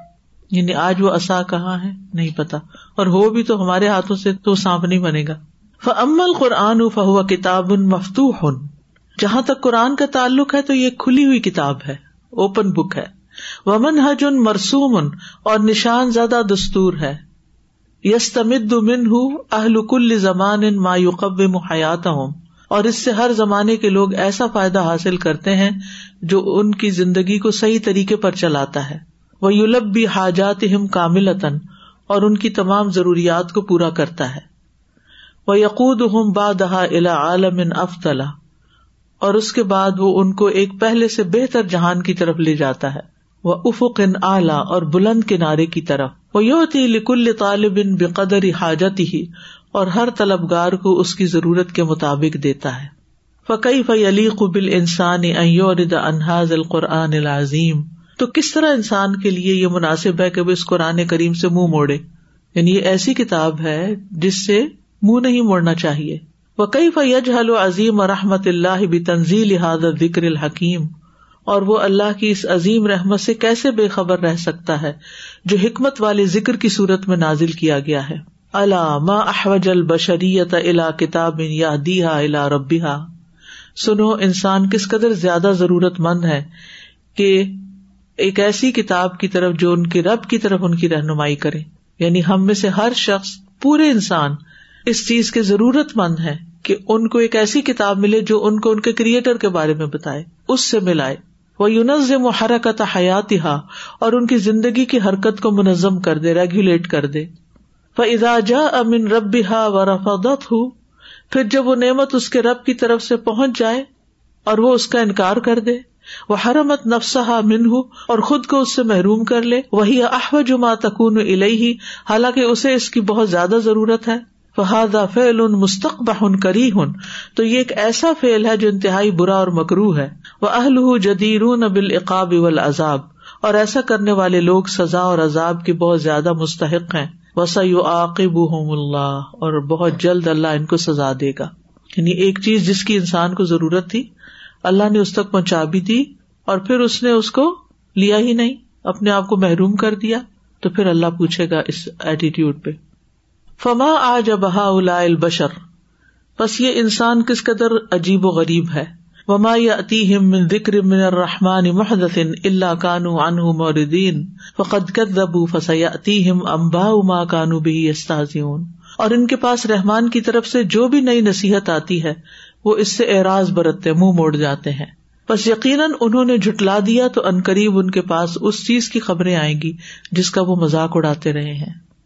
یعنی آج وہ اصا کہاں ہے نہیں پتا، اور ہو بھی تو ہمارے ہاتھوں سے تو سانپ نہیں بنے گا۔ فمل قرآن فہو کتاب مفتو ہن جہاں تک قرآن کا تعلق ہے تو یہ کھلی ہوئی کتاب ہے اوپن بک ہے۔ ومن حج ان مرسوم اور نشان زیادہ دستور ہے۔ یستمد من ہوں اہل کل زمان ان مایوقب حیات ہوں اور اس سے ہر زمانے کے لوگ ایسا فائدہ حاصل کرتے ہیں جو ان کی زندگی کو صحیح طریقے پر چلاتا ہے۔ وہ یولب بھی حاجات ہم کامل اور ان کی تمام ضروریات کو پورا کرتا ہے۔ وہ یقود ہوں بادہ الا عالم افطلا اور اس کے بعد وہ ان کو ایک پہلے سے بہتر جہان کی طرف لے جاتا ہے۔ وہ افق ان اعلی اور بلند کنارے کی طرف۔ وہ یو تھی لکل طالب ان بے قدر حاجت ہی اور ہر طلبگار کو اس کی ضرورت کے مطابق دیتا ہے۔ فقی فی علی قبل انسان انحاظ القرآن العظیم تو کس طرح انسان کے لیے یہ مناسب ہے کہ وہ اس قرآن کریم سے منہ موڑے؟ یعنی یہ ایسی کتاب ہے جس سے منہ نہیں موڑنا چاہیے۔ وہ کئی فیج حل عظیم رحمت اللہ بھی تنزیل حاضر ذکر الحکیم اور وہ اللہ کی اس عظیم رحمت سے کیسے بے خبر رہ سکتا ہے جو حکمت والے ذکر کی صورت میں نازل کیا گیا ہے۔ اللہ ما احوج البشریت الا کتاب یا دیہا الا ربیہ سنو، انسان کس قدر زیادہ ضرورت مند ہے کہ ایک ایسی کتاب کی طرف جو ان کے رب کی طرف ان کی رہنمائی کرے۔ یعنی ہم میں سے ہر شخص، پورے انسان اس چیز کے ضرورت مند ہے کہ ان کو ایک ایسی کتاب ملے جو ان کو ان کے کریٹر کے بارے میں بتائے، اس سے ملائے۔ وہ یونز محرکت حیات ہا اور ان کی زندگی کی حرکت کو منظم کر دے ریگولیٹ کر دے۔ فضا جا امن رب ہا و رفدت ہوں پھر جب وہ نعمت اس کے رب کی طرف سے پہنچ جائے، اور وہ اس کا انکار کر دے۔ وہ حرمت نفسا من ہو اور خود کو اس سے محروم کر لے۔ وہی احو جما تکون الہی حالانکہ اسے اس کی بہت زیادہ ضرورت ہے۔ فہاد فعل ان مستقبہ کری ہن تو یہ ایک ایسا فعل ہے جو انتہائی برا اور مکرو ہے۔ وہ اہل جدیر بال اقاب عذاب اور ایسا کرنے والے لوگ سزا اور عذاب کے بہت زیادہ مستحق ہیں۔ وسا یو عاقب اللہ اور بہت جلد اللہ ان کو سزا دے گا۔ یعنی ایک چیز جس کی انسان کو ضرورت تھی، اللہ نے اس تک پہنچا بھی دی اور پھر اس نے اس کو لیا ہی نہیں، اپنے آپ کو محروم کر دیا۔ تو پھر اللہ پوچھے گا اس ایٹیٹیوڈ پہ۔ فما آ جبہ البشر؟ بس یہ انسان کس قدر عجیب و غریب ہے. وما من ذکر من الرحمن محدث اللہ کانو عنہ موردین فقد كذبوا فسياتيهم انباء ما كانوا به يستهزئون اور ان کے پاس رحمان کی طرف سے جو بھی نئی نصیحت آتی ہے، وہ اس سے اعراض برتتے، منہ موڑ جاتے ہیں. بس یقیناً انہوں نے جٹلا دیا تو ان قریب ان کے پاس اس چیز کی خبریں آئیں گی، جس کا وہ مذاق اڑاتے رہے ہیں۔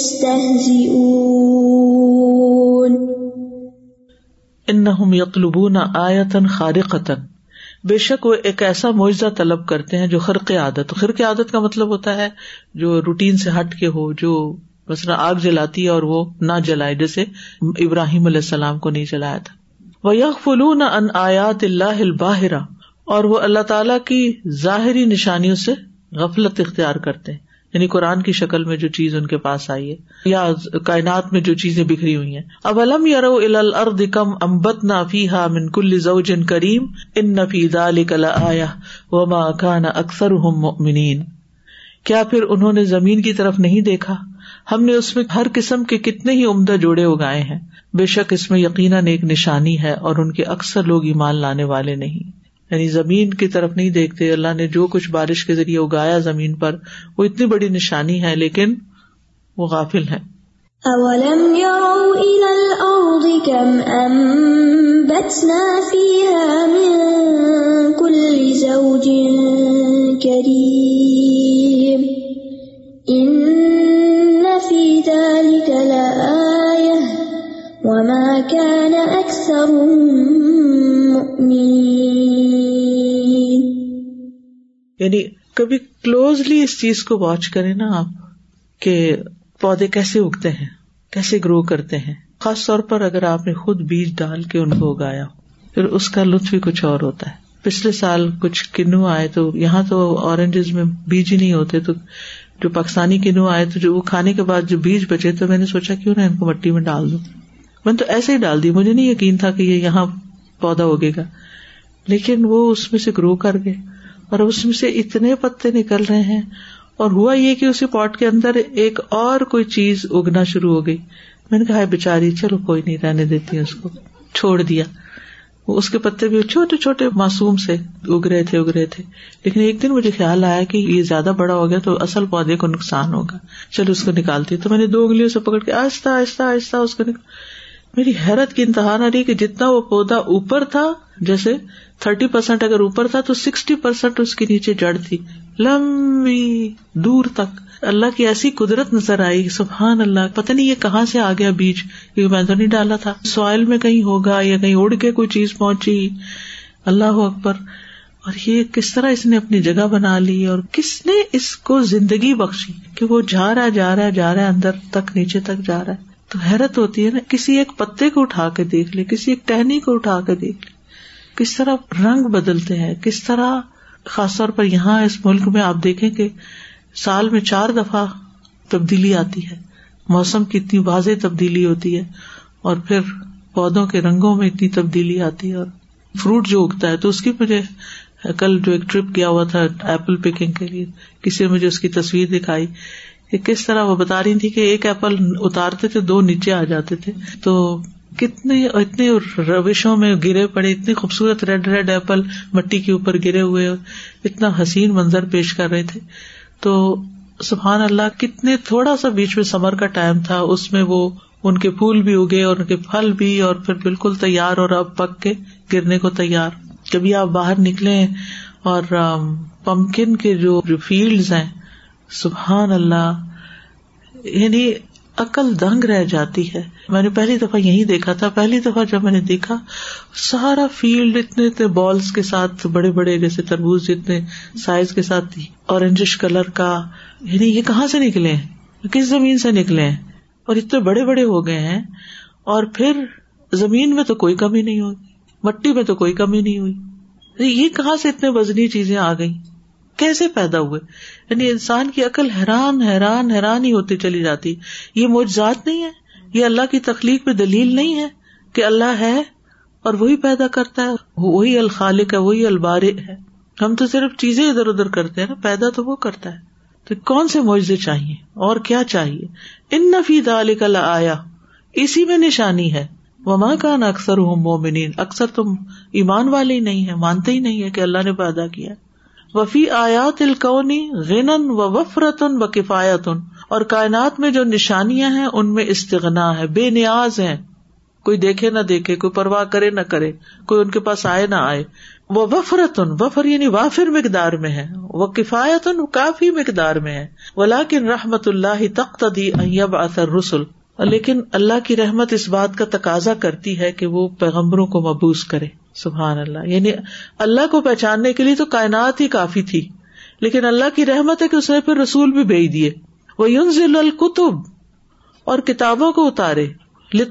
يستهزئون. انہم یطلبون آیتا خارقتا بے شک وہ ایک ایسا معجزہ طلب کرتے ہیں جو خرق عادت خرق عادت کا مطلب ہوتا ہے جو روٹین سے ہٹ کے ہو، جو مثلا آگ جلاتی ہے اور وہ نہ جلائے، جیسے ابراہیم علیہ السلام کو نہیں جلایا تھا۔ وہ یک فلون ان آیات اللہ الباہرا اور وہ اللہ تعالی کی ظاہری نشانیوں سے غفلت اختیار کرتے ہیں۔ یعنی قرآن کی شکل میں جو چیز ان کے پاس آئی ہے، یا کائنات میں جو چیزیں بکھری ہوئی ہیں۔ اب علم یارو الارض کم امبت نہ فی ہا من کل زوجن کریم، ان نفی دال آیا وما کان اکثر مؤمنین۔ کیا پھر انہوں نے زمین کی طرف نہیں دیکھا؟ ہم نے اس میں ہر قسم کے کتنے ہی عمدہ جوڑے اگائے ہیں۔ بے شک اس میں یقیناً ایک نشانی ہے اور ان کے اکثر لوگ ایمان لانے والے نہیں۔ یعنی زمین کی طرف نہیں دیکھتے، اللہ نے جو کچھ بارش کے ذریعے اگایا زمین پر، وہ اتنی بڑی نشانی ہے لیکن وہ غافل ہے۔ اولم يروا الى الارض كم انبتنا فيها من كل زوج كريم ان في ذلك لآية وما كان اكثرهم مؤمنين۔ یعنی کبھی کلوزلی اس چیز کو واچ کرے نا آپ کہ پودے کیسے اگتے ہیں، کیسے گرو کرتے ہیں۔ خاص طور پر اگر آپ نے خود بیج ڈال کے ان کو اگایا ہو، پھر اس کا لطف بھی کچھ اور ہوتا ہے۔ پچھلے سال کچھ کنو آئے تو یہاں تو اورنجز میں بیج ہی نہیں ہوتے، تو جو پاکستانی کنو آئے تو جو وہ کھانے کے بعد جو بیج بچے تو میں نے سوچا کیوں نہ ان کو مٹی میں ڈال دوں۔ میں نے تو ایسے ہی ڈال دی، مجھے نہیں یقین تھا کہ یہ یہاں پودا ہوگے گا، لیکن وہ اس میں سے گرو کر گئے۔ اور اس میں سے اتنے پتے نکل رہے ہیں اور ہوا یہ کہ اسی پاٹ کے اندر ایک اور کوئی چیز اگنا شروع ہو گئی۔ میں نے کہا بےچاری چلو کوئی نہیں، رہنے دیتی اس کو۔ چھوڑ دیا۔ اس کے پتے بھی چھوٹے چھوٹے معصوم سے اگ رہے تھے، اگ رہے تھے۔ لیکن ایک دن مجھے خیال آیا کہ یہ زیادہ بڑا ہو گیا تو اصل پودے کو نقصان ہوگا۔ چلو اس کو نکالتی تو میں نے دو اگلیوں سے پکڑ کے آہستہ آہستہ آہستہ اس کو میری حیرت کی انتہا نہ رہی کہ جتنا وہ پودا اوپر تھا، جیسے تھرٹی پرسینٹ اگر اوپر تھا تو سکسٹی پرسینٹ اس کے نیچے جڑ تھی۔ لمبی دور تک۔ اللہ کی ایسی قدرت نظر آئی، سبحان اللہ۔ پتہ نہیں یہ کہاں سے آ گیا بیج، کیونکہ میں تو نہیں ڈالا تھا۔ سوائل میں کہیں ہوگا یا کہیں اڑ کے کوئی چیز پہنچی۔ اللہ اکبر۔ اور یہ کس طرح اس نے اپنی جگہ بنا لی اور کس نے اس کو زندگی بخشی کہ وہ جا رہا جا رہا جا رہا ہے اندر تک، نیچے تک جا رہا۔ ہے تو حیرت ہوتی ہے نا، کسی ایک پتے کو اٹھا کے دیکھ لے، کسی ایک ٹہنی کو اٹھا کے دیکھ لے۔ کس طرح رنگ بدلتے ہیں، کس طرح خاص طور پر یہاں اس ملک میں آپ دیکھیں کہ سال میں چار دفعہ تبدیلی آتی ہے۔ موسم کی اتنی واضح تبدیلی ہوتی ہے اور پھر پودوں کے رنگوں میں اتنی تبدیلی آتی ہے اور فروٹ جو اگتا ہے تو اس کی مجھے کل جو ایک ٹرپ کیا ہوا تھا ایپل پکنگ کے لیے، کسی نے مجھے اس کی تصویر دکھائی کہ کس طرح وہ بتا رہی تھی کہ ایک ایپل اتارتے تھے دو نیچے آ جاتے تھے۔ تو کتنے اتنے روشوں میں گرے پڑے، اتنے خوبصورت ریڈ ریڈ ایپل مٹی کے اوپر گرے ہوئے، اتنا حسین منظر پیش کر رہے تھے۔ تو سبحان اللہ، کتنے تھوڑا سا بیچ میں سمر کا ٹائم تھا، اس میں وہ ان کے پھول بھی اگے، اور ان کے پھل بھی، اور پھر بالکل تیار، اور اب پک کے گرنے کو تیار۔ کبھی آپ باہر نکلے اور پمکن کے جو فیلڈ ہیں، سبحان اللہ یعنی عقل دنگ رہ جاتی ہے۔ میں نے پہلی دفعہ یہی دیکھا تھا۔ پہلی دفعہ جب میں نے دیکھا، سارا فیلڈ اتنے اتنے بالس کے ساتھ، بڑے بڑے جیسے تربوز اتنے سائز کے ساتھ اورنجش کلر کا یعنی یہ کہاں سے نکلے ہیں؟ کس زمین سے نکلے ہیں؟ اور اتنے بڑے بڑے ہو گئے ہیں۔ اور پھر زمین میں تو کوئی کمی نہیں ہوگی مٹی میں تو کوئی کمی نہیں ہوئی۔ یہ کہاں سے اتنے وزنی چیزیں آ گئی کیسے پیدا ہوئے؟ یعنی انسان کی عقل حیران حیران حیران ہی ہوتی چلی جاتی۔ یہ موجات نہیں ہے، یہ اللہ کی تخلیق میں دلیل نہیں ہے کہ اللہ ہے اور وہی پیدا کرتا ہے۔ وہی الخالق ہے، وہی البار ہے۔ ہم تو صرف چیزیں ادھر ادھر کرتے ہیں نا پیدا تو وہ کرتا ہے۔ تو کون سے معجزے چاہیے؟ اور کیا چاہیے؟ ان نفی دال آیا اسی میں نشانی ہے۔ وما کا نہ اکثر ہوں مومنین۔ اکثر تم ایمان والے ہی نہیں ہے مانتے ہی نہیں ہے کہ اللہ نے پیدا کیا۔ وفی آیات الکونی غنن و وفرتن و کفایتن، اور کائنات میں جو نشانیاں ہیں، ان میں استغنا ہے، بے نیاز ہے کوئی دیکھے نہ دیکھے، کوئی پرواہ کرے نہ کرے، کوئی ان کے پاس آئے نہ آئے۔ وہ وفرتن، وفر یعنی وافر مقدار میں ہے۔ وہ کفایتن، کافی مقدار میں ہے۔ ولاکن رحمت اللہ تخت دی اب اثر رسول لیکن اللہ کی رحمت اس بات کا تقاضا کرتی ہے کہ وہ پیغمبروں کو مبوس کرے۔ سبحان اللہ۔ یعنی اللہ کو پہچاننے کے لیے تو کائنات ہی کافی تھی۔ لیکن اللہ کی رحمت ہے کہ اس نے پھر رسول بھی بھیج دیے۔ وہ یونزل القتب اور کتابوں کو اتارے۔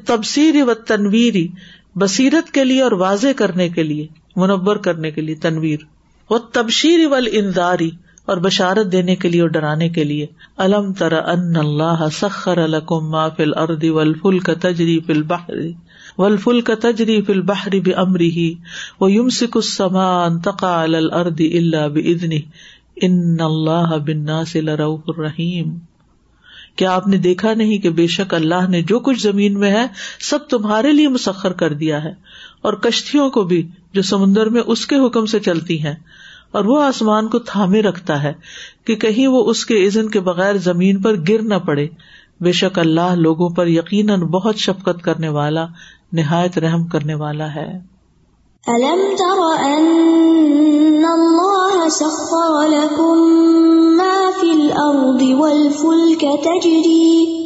تبصیر و تنویری بصیرت کے لیے اور واضح کرنے کے لیے، منور کرنے کے لیے تنویر۔ وہ تبشیر و انداری اور بشارت دینے کے لیے اور ڈرانے کے لیے۔ الم تر ان اللہ سخر الکم ما فل اردی ول فل کا تجری فل بحری ول فل کا تجری فل بحری بھی امری ہی وہ یم سک السما انتقا الردی اللہ بدنی ان اللہ بنا سے لروف الرحیم کیا آپ نے دیکھا نہیں کہ بے شک اللہ نے جو کچھ زمین میں ہے سب تمہارے لیے مسخر کر دیا ہے اور کشتیوں کو بھی جو سمندر میں اس کے حکم سے چلتی ہیں اور وہ آسمان کو تھامے رکھتا ہے کہ کہیں وہ اس کے عزن کے بغیر زمین پر گر نہ پڑے بے شک اللہ لوگوں پر یقیناً بہت شفقت کرنے والا نہایت رحم کرنے والا ہے۔ أَلَمْ تَرَ أَنَّ اللَّهَ سَخَّرَ لَكُم مَّا فِي الْأَرْضِ وَالْفُلْكَ تَجْرِي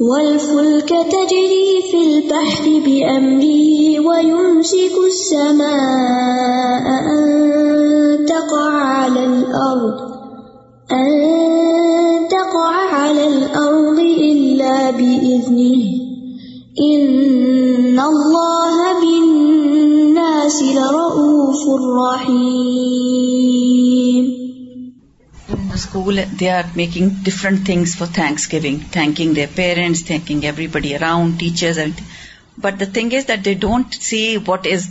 وَالْفُلْكَ تَجْرِي فِي الْبَحْرِ بِأَمْرِهِ وَيُمْسِكُ السَّمَاءَ أَن تقع على الأرض أن تقع على الأرض إلا بإذنه school they are making different things for thanksgiving thanking their parents thanking everybody around teachers but the thing is that they don't see what is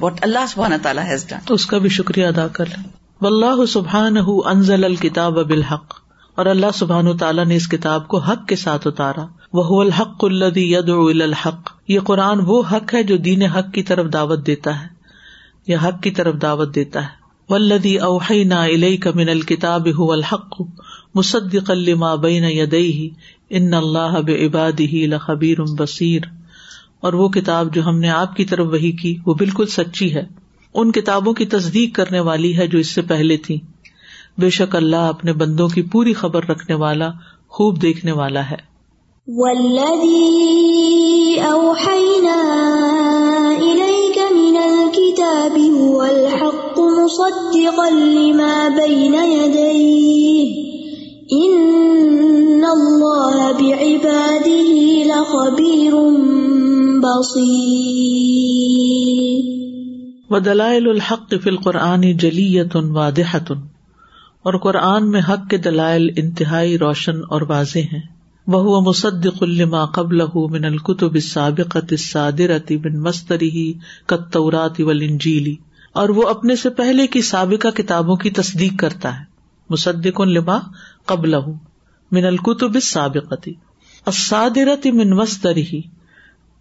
what Allah سبحان تعالیٰ ہیز ڈن تو اس کا بھی شکریہ ادا کر سبحان ہُو انزل الکتاب بالحق۔ اور اللہ سبحان تعالیٰ نے اس کتاب کو حق کے ساتھ اتارا۔ وہ الحق الدی ید الحق۔ یہ قرآن وہ حق ہے جو دین حق کی طرف دعوت دیتا ہے۔ یا حق کی طرف دعوت دیتا ہے۔ ولدی اوحینا الیک من الکتاب هو الحق۔ مصدقا لما بین یدیہ ان اللہ بعبادہ لخبیر بصیر اور وہ کتاب جو ہم نے آپ کی طرف وہی کی، وہ بالکل سچی ہے۔ ان کتابوں کی تصدیق کرنے والی ہے جو اس سے پہلے تھی۔ بے شک اللہ اپنے بندوں کی پوری خبر رکھنے والا، خوب دیکھنے والا ہے۔ والذي أوحينا إليك من الكتاب هو الحق مصدقا لما بين يديه. إن الله بعباده لخبير بصير. و دلائل الحق فی القرآن جلیت واضحت اور قرآن میں حق کے دلائل انتہائی روشن اور واضح ہیں۔ وہ مصدق الما قبل من القتب السابقۃ الصادرۃ من مستری کتورات والانجیلی اور وہ اپنے سے پہلے کی سابقہ کتابوں کی تصدیق کرتا ہے۔ مصدق الما قبل من القتب السابقۃ الصادرۃ من مستری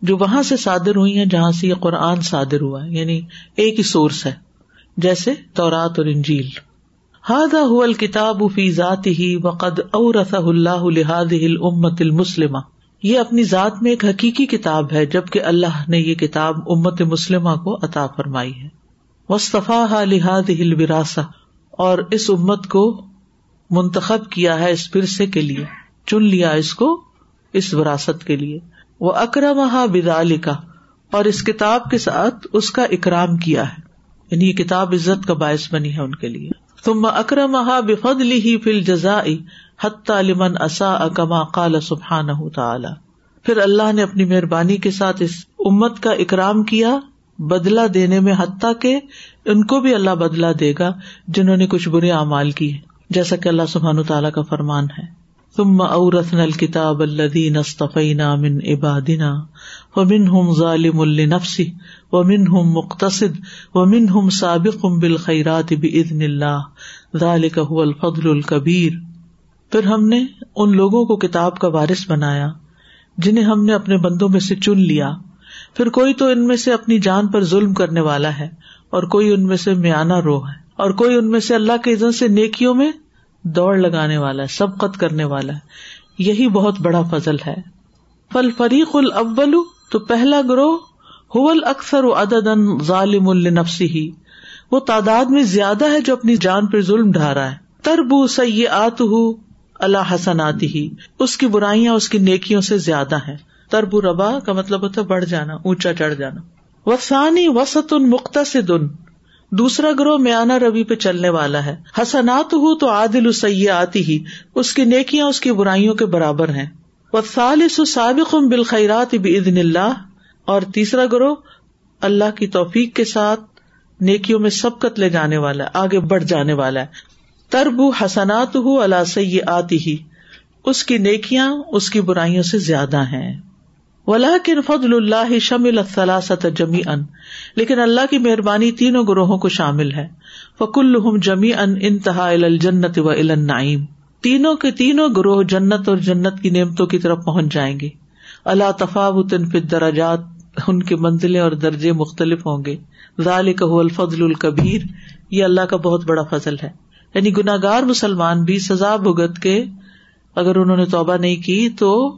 جو وہاں سے صادر ہوئی ہیں، جہاں سے یہ قرآن صادر ہوا ہے یعنی ایک ہی سورس ہے، جیسے تورات اور انجیل۔ ہاد الکتاب فی ذات ہی وقد اورث اللہ لہاد الامت المسلم یہ اپنی ذات میں ایک حقیقی کتاب ہے، جبکہ اللہ نے یہ کتاب امت مسلمہ کو عطا فرمائی ہے۔ وصطفیٰ لہاد الوراثہ اور اس امت کو منتخب کیا ہے اس ورثے کے لیے، چن لیا اس کو اس وراثت کے لیے۔ وہ اکرم بدال کا اور اس کتاب کے ساتھ اس کا اکرام کیا ہے۔ یعنی یہ کتاب عزت کا باعث بنی ہے ان کے لیے۔ تم اکرم بفد لی فل جزا حتیٰ لمن اصا اکما قال سبحان تعالی۔ پھر اللہ نے اپنی مہربانی کے ساتھ اس امت کا اکرام کیا بدلا دینے میں حتیٰ کہ ان کو بھی اللہ بدلا دے گا جنہوں نے کچھ برے اعمال کی جیسا کہ اللہ سبحان تعالیٰ کا فرمان ہے۔ ثم اورثنا الكتاب الذين اصطفينا من عبادنا ومنهم ظالم لنفسه، ومنهم مقتصد، ومنهم سابق بالخيرات باذن الله، ذلك هو الفضل الكبير۔ پھر ہم نے ان لوگوں کو کتاب کا وارث بنایا، جنہیں ہم نے اپنے بندوں میں سے چن لیا۔ پھر کوئی تو ان میں سے اپنی جان پر ظلم کرنے والا ہے، اور کوئی ان میں سے میانہ رو ہے، اور کوئی ان میں سے اللہ کے عزت سے نیکیوں میں دوڑ لگانے والا ہے، سبقت کرنے والا ہے۔ یہی بہت بڑا فضل ہے۔ فل فریق الاول تو پہلا گروہ حول اکثر ظالم النفسی ہی وہ تعداد میں زیادہ ہے جو اپنی جان پہ ظلم ڈھا رہا ہے۔ تربو سی آت اللہ حسن آتی ہی اس کی برائیاں اس کی نیکیوں سے زیادہ ہے تربو ربا کا مطلب ہوتا ہے بڑھ جانا، اونچا چڑھ جانا۔ وسانی وسط ان مختصن دوسرا گروہ میانا روی پہ چلنے والا ہے۔ حسنات ہو تو عادل آتی ہی اس کی نیکیاں اس کی برائیوں کے برابر ہیں۔ سابق بالخیرات بزن اللہ۔ اور تیسرا گروہ، اللہ کی توفیق کے ساتھ نیکیوں میں سبقت لے جانے والا ہے آگے بڑھ جانے والا ہے۔ ترب حسنات ہو اللہ سی آتی ہی اس کی نیکیاں اس کی برائیوں سے زیادہ ہیں۔ ولاکن فضل اللہ شمل الثلاثت جمی ان لیکن اللہ کی مہربانی تینوں گروہوں کو شامل ہے۔ فکل جمی ان انتہا الجنت و النعیم۔ تینوں کے تینوں گروہ جنت اور جنت کی نعمتوں کی طرف پہنچ جائیں گے۔ اللہ تفاوت درجات ان کے منزلیں اور درجے مختلف ہوں گے۔ ذالک الفضل الکبیر، یہ اللہ کا بہت بڑا فضل ہے۔ یعنی گناگار مسلمان بھی سزا بھگت کے اگر انہوں نے توبہ نہیں کی تو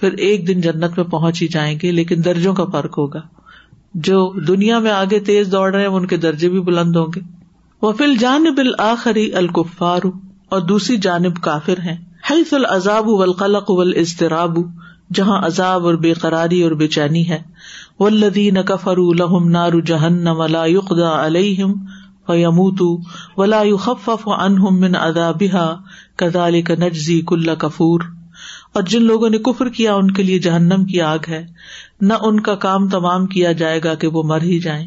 پھر ایک دن جنت میں پہنچ ہی جائیں گے، لیکن درجوں کا فرق ہوگا۔ جو دنیا میں آگے تیز دوڑ رہے ہیں، ان کے درجے بھی بلند ہوں گے۔ وہ فل جانب الآخری الکفار۔ اور دوسری جانب کافر ہیں۔ حیث العذاب والقلق والاضطراب، جہاں عذاب اور بے قراری اور بے چینی ہے۔ والذین کفروا لهم نار جہنم لا يقضى عليهم فيموتوا ولا يخفف عنهم من عذابها، كذلك نجزي كل كفور۔ اور جن لوگوں نے کفر کیا، ان کے لیے جہنم کی آگ ہے۔ نہ ان کا کام تمام کیا جائے گا کہ وہ مر ہی جائیں۔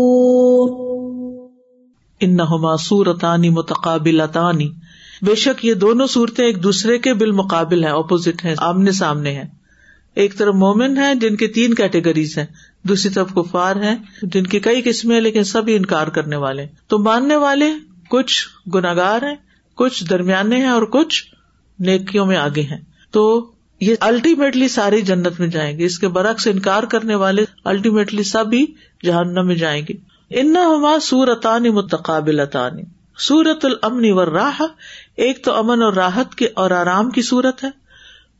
ان انہما سورتانی متقابلتانی بے شک یہ دونوں صورتیں ایک دوسرے کے بالمقابل ہیں اپوزٹ ہیں، آمنے سامنے ہیں۔ ایک طرف مومن ہے جن کے تین کیٹیگریز ہیں، دوسری طرف کفار ہیں، جن کی کئی قسمیں لیکن سبھی انکار کرنے والے تو ماننے والے کچھ گناگار ہیں، کچھ درمیانے ہیں اور کچھ نیکیوں میں آگے ہیں۔ تو یہ الٹیمیٹلی ساری جنت میں جائیں گے، اس کے برعکس انکار کرنے والے الٹیمیٹلی سب ہی جہنم میں جائیں گے۔ ان ہما سورتانی متقابل سورت المن و راہ ایک تو امن اور راحت کے اور آرام کی صورت ہے۔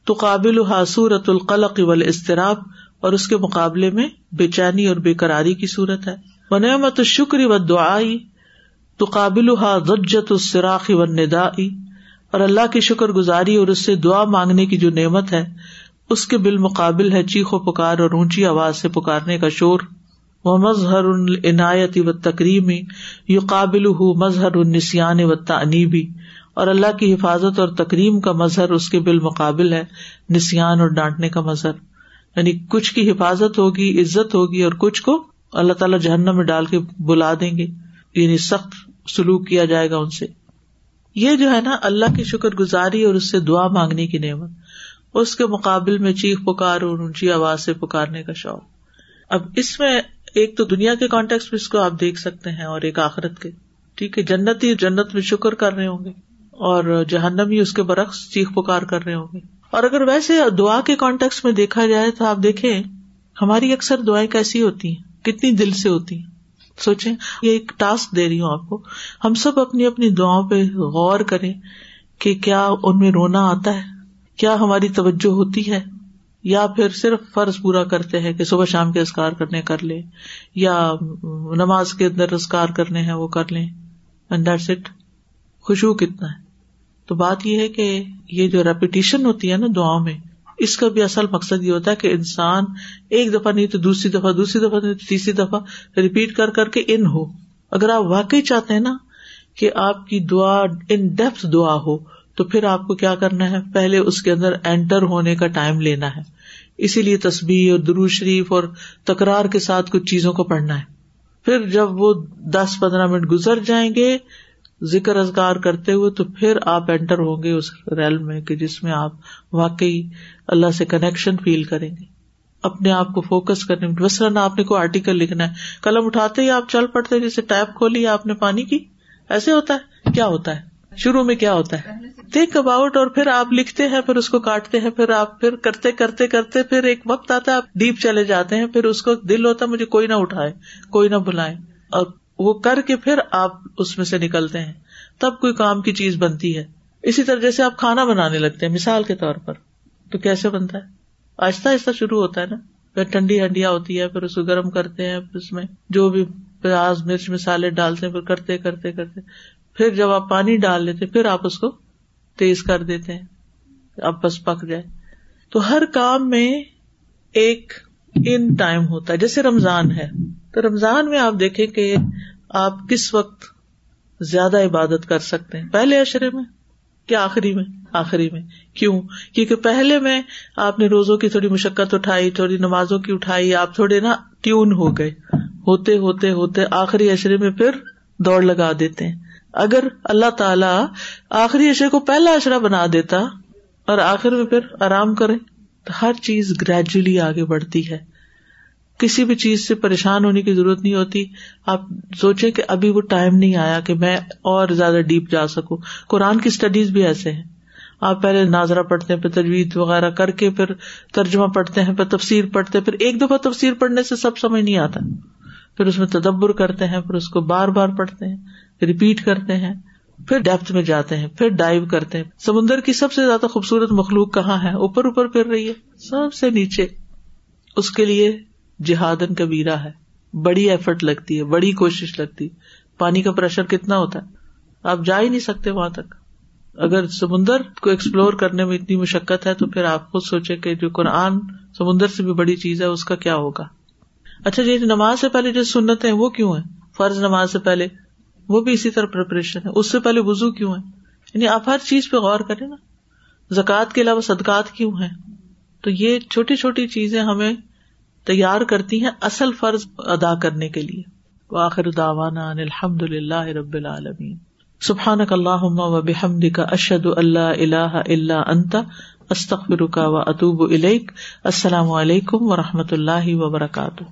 تو قابل سورت القلق ول اضطراب اور اس کے مقابلے میں بے چینی اور بے قراری کی صورت ہے۔ و نعمت شکری و دعائی تو قابل ضجت السراخ و ندا اور اللہ کی شکر گزاری اور اس سے دعا مانگنے کی جو نعمت ہے، اس کے بالمقابل ہے چیخ و پکار اور اونچی آواز سے پکارنے کا شور۔ وہ مظہر العنایتی و تقریمی یو قابل مظہر النسیان و تنیبی اور اللہ کی حفاظت اور تکریم کا مظہر اس کے بالمقابل ہے نسان اور ڈانٹنے کا مظہر۔ یعنی کچھ کی حفاظت ہوگی، عزت ہوگی اور کچھ کو اللہ تعالیٰ جہنم میں ڈال کے بلا دیں گے۔ یعنی سخت سلوک کیا جائے گا ان سے۔ یہ جو ہے نا اللہ کی شکر گزاری اور اس سے دعا مانگنے کی نعمت۔ اس کے مقابل میں چیخ پکار اور اونچی آواز سے پکارنے کا شوق۔ اب اس میں ایک تو دنیا کے کانٹیکس میں اس کو آپ دیکھ سکتے ہیں اور ایک آخرت کے۔ ٹھیک ہے جنت ہی جنت میں شکر کر رہے ہوں گے اور جہنم ہی اس کے برعکس چیخ پکار کر رہے ہوں گے۔ اور اگر ویسے دعا کے کانٹیکس میں دیکھا جائے تو آپ دیکھیں، ہماری اکثر دعائیں کیسی ہوتی ہیں؟ کتنی دل سے ہوتی ہیں؟ سوچیں، یہ ایک ٹاسک دے رہی ہوں آپ کو۔ ہم سب اپنی اپنی دعاؤں پہ غور کریں کہ کیا ان میں رونا آتا ہے؟ کیا ہماری توجہ ہوتی ہے؟ یا پھر صرف فرض پورا کرتے ہیں کہ صبح شام کے اسکار کرنے کر لیں، یا نماز کے اندر اسکار کرنے ہیں وہ کر لیں اینڈ دیٹس اٹ خوشبو کتنا ہے؟ تو بات یہ ہے کہ یہ جو ریپیٹیشن ہوتی ہے نا دعاؤں میں، اس کا بھی اصل مقصد یہ ہوتا ہے کہ انسان ایک دفعہ نہیں تو دوسری دفعہ دوسری دفعہ نہیں تو تیسری دفعہ ریپیٹ کر کر کے ان ہو۔ اگر آپ واقعی چاہتے ہیں نا کہ آپ کی دعا ان ڈیپتھ دعا ہو تو پھر آپ کو کیا کرنا ہے؟ پہلے اس کے اندر اینٹر ہونے کا ٹائم لینا ہے۔ اسی لیے تصبیح اور درو شریف اور تکرار کے ساتھ کچھ چیزوں کو پڑھنا ہے۔ پھر جب وہ دس پندرہ منٹ گزر جائیں گے ذکر ازگار کرتے ہوئے، تو پھر آپ انٹر ہوں گے اس ریل میں کہ جس میں آپ واقعی اللہ سے کنیکشن فیل کریں گے۔ اپنے آپ کو فوکس کرنے میں آپ نے کوئی آرٹیکل لکھنا ہے، قلم اٹھاتے ہی آپ چل پڑتے، جیسے ٹیپ کھولی آپ نے پانی کی، ایسے ہوتا ہے؟ کیا ہوتا ہے؟ شروع میں کیا ہوتا ہے؟ ٹیک اباؤٹ اور پھر آپ لکھتے ہیں پھر اس کو کاٹتے ہیں پھر آپ پھر کرتے کرتے کرتے پھر ایک وقت آتا ہے آپ ڈیپ چلے جاتے ہیں پھر اس کو دل ہوتا ہے مجھے کوئی نہ اٹھائے کوئی نہ بلائے۔ اور وہ کر کے پھر آپ اس میں سے نکلتے ہیں۔ تب کوئی کام کی چیز بنتی ہے۔ اسی طرح جیسے آپ کھانا بنانے لگتے ہیں مثال کے طور پر تو کیسے بنتا ہے؟ آہستہ آہستہ شروع ہوتا ہے نا۔ پھر ٹھنڈی ہنڈیا ہوتی ہے پھر اس کو گرم کرتے ہیں پھر اس میں جو بھی پیاز مرچ مسالے ڈالتے ہیں پھر کرتے کرتے کرتے۔ پھر جب آپ پانی ڈال لیتے، پھر آپ اس کو تیز کر دیتے ہیں اب بس پک جائے تو ہر کام میں ایک ان ٹائم ہوتا ہے، جیسے رمضان ہے۔ تو رمضان میں آپ دیکھیں کہ آپ کس وقت زیادہ عبادت کر سکتے ہیں؟ پہلے اشرے میں کیا آخری میں؟ آخری میں۔ کیوں؟ کیونکہ پہلے میں آپ نے روزوں کی تھوڑی مشقت اٹھائی، تھوڑی نمازوں کی اٹھائی، آپ تھوڑے نا ٹیون ہو گئے۔ ہوتے ہوتے ہوتے آخری اشرے میں پھر دوڑ لگا دیتے ہیں۔ اگر اللہ تعالی آخری اشرے کو پہلا اشرا بنا دیتا اور آخر میں پھر آرام کرے، تو ہر چیز گریجولی آگے بڑھتی ہے۔ کسی بھی چیز سے پریشان ہونے کی ضرورت نہیں ہوتی۔ آپ سوچے کہ ابھی وہ ٹائم نہیں آیا کہ میں اور زیادہ ڈیپ جا سکوں۔ قرآن کی اسٹڈیز بھی ایسے ہیں۔ آپ پہلے ناظرہ پڑھتے ہیں، پھر تجویز وغیرہ کر کے پھر ترجمہ پڑھتے ہیں، پھر تفسیر پڑھتے پھر ایک دفعہ تفسیر پڑھنے سے سب سمجھ نہیں آتا۔ پھر اس میں تدبر کرتے ہیں، پھر اس کو بار بار پڑھتے ہیں۔ ریپیٹ کرتے ہیں، پھر ڈیپتھ میں جاتے ہیں، پھر ڈائیو کرتے ہیں۔ سمندر کی سب سے زیادہ خوبصورت مخلوق کہاں ہے؟ اوپر اوپر پھر رہی ہے۔ سب سے نیچے۔ اس کے لیے جہادن کبیرا ہے۔ بڑی ایفرٹ لگتی ہے، بڑی کوشش لگتی پانی کا پریشر کتنا ہوتا ہے؟ آپ جا ہی نہیں سکتے وہاں تک۔ اگر سمندر کو ایکسپلور کرنے میں اتنی مشقت ہے تو پھر آپ خود سوچے کہ جو قرآن سمندر سے بھی بڑی چیز ہے، اس کا کیا ہوگا؟ اچھا جی نماز سے پہلے جو سنت ہے وہ کیوں ہے فرض نماز سے پہلے۔ وہ بھی اسی طرح پریپریشن ہے۔ اس سے پہلے وزو کیوں ہے؟ یعنی آپ ہر چیز پہ غور کریں نا۔ زکوٰۃ کے علاوہ صدقات کیوں ہے تو یہ چھوٹی چھوٹی چیزیں ہمیں تیار کرتی ہیں اصل فرض ادا کرنے کے لیے۔ آخر داوانا الحمد للہ رب العالمین۔ سبحان اللہ و بحمد کا اشد اللہ اللہ اللہ انتا استخر کا و اطوب السلام علیکم و رحمۃ اللہ وبرکاتہ۔